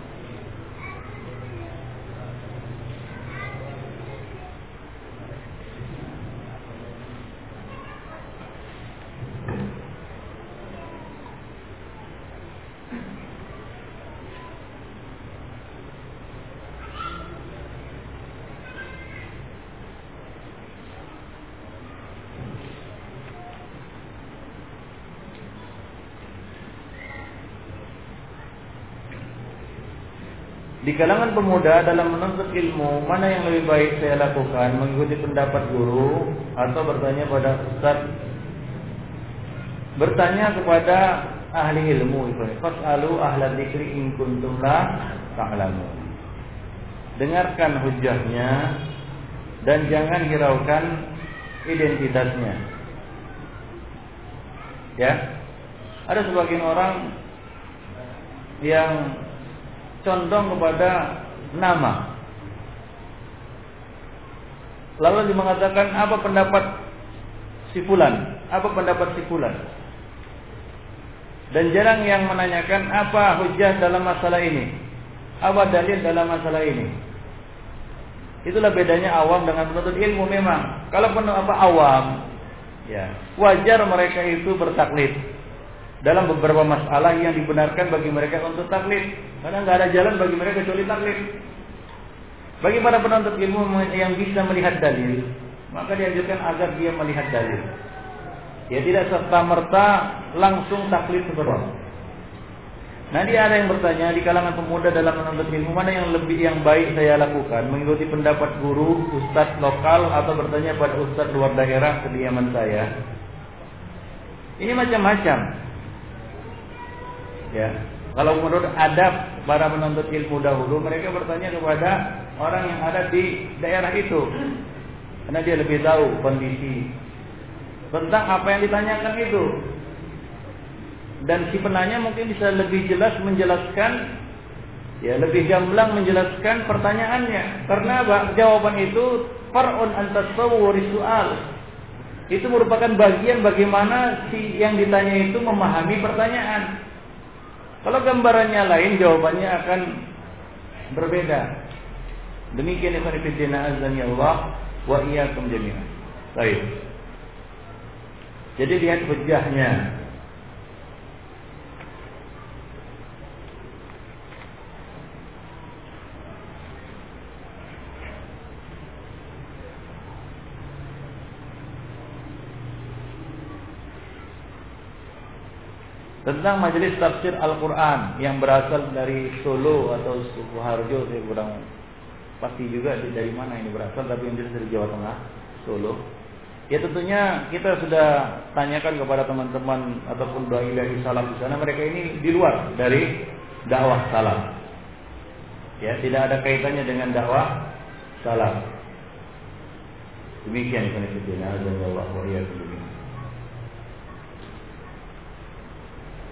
Di kalangan pemuda dalam menuntut ilmu, mana yang lebih baik saya lakukan? Mengikuti pendapat guru atau bertanya pada ustaz? Bertanya kepada ahli ilmu. Fas'alu ahla dzikri in kuntum la ta'lamun. Dengarkan hujahnya dan jangan hiraukan identitasnya. Ya. Ada sebagian orang yang condong kepada nama. Lalu dia mengatakan apa pendapat si fulan? Apa pendapat si fulan? Dan jarang yang menanyakan apa hujah dalam masalah ini. Apa dalil dalam masalah ini. Itulah bedanya awam dengan penuntut ilmu memang. Kalau penuntut apa awam, ya wajar mereka itu bertaklid dalam beberapa masalah yang dibenarkan bagi mereka untuk taklid. Karena nggak ada jalan bagi mereka kecuali taklid. Bagi para penuntut ilmu yang bisa melihat dalil, maka dianjurkan agar dia melihat dalil. Ya tidak serta merta langsung taklid seperti Nanti ada yang bertanya di kalangan pemuda dalam menuntut ilmu mana yang lebih yang baik saya lakukan mengikuti pendapat guru, ustadz lokal atau bertanya pada ustadz luar daerah kediaman saya. Ini macam-macam. Ya. Kalau menurut adab para penuntut ilmu dahulu, mereka bertanya kepada orang yang ada di daerah itu. Karena dia lebih tahu kondisi tentang apa yang ditanyakan itu. Dan si penanya mungkin bisa lebih jelas menjelaskan ya lebih gamblang menjelaskan pertanyaannya. Karena apa? Jawaban itu far'un antas soal. Itu merupakan bagian bagaimana si yang ditanya itu memahami pertanyaan. Kalau gambarannya lain, jawabannya akan berbeda. Demikian ikhwan fillah azan ya Allah wa iyyakum jami'an. Baik. Jadi lihat hujahnya. Tentang majelis tafsir Al-Quran yang berasal dari Solo atau Sukoharjo saya kurang pasti juga dari mana ini berasal tapi yang dari Jawa Tengah Solo. Ya tentunya kita sudah tanyakan kepada teman-teman ataupun doi dari salam di sana mereka ini di luar dari dakwah salam ya tidak ada kaitannya dengan dakwah salam demikian Allah wa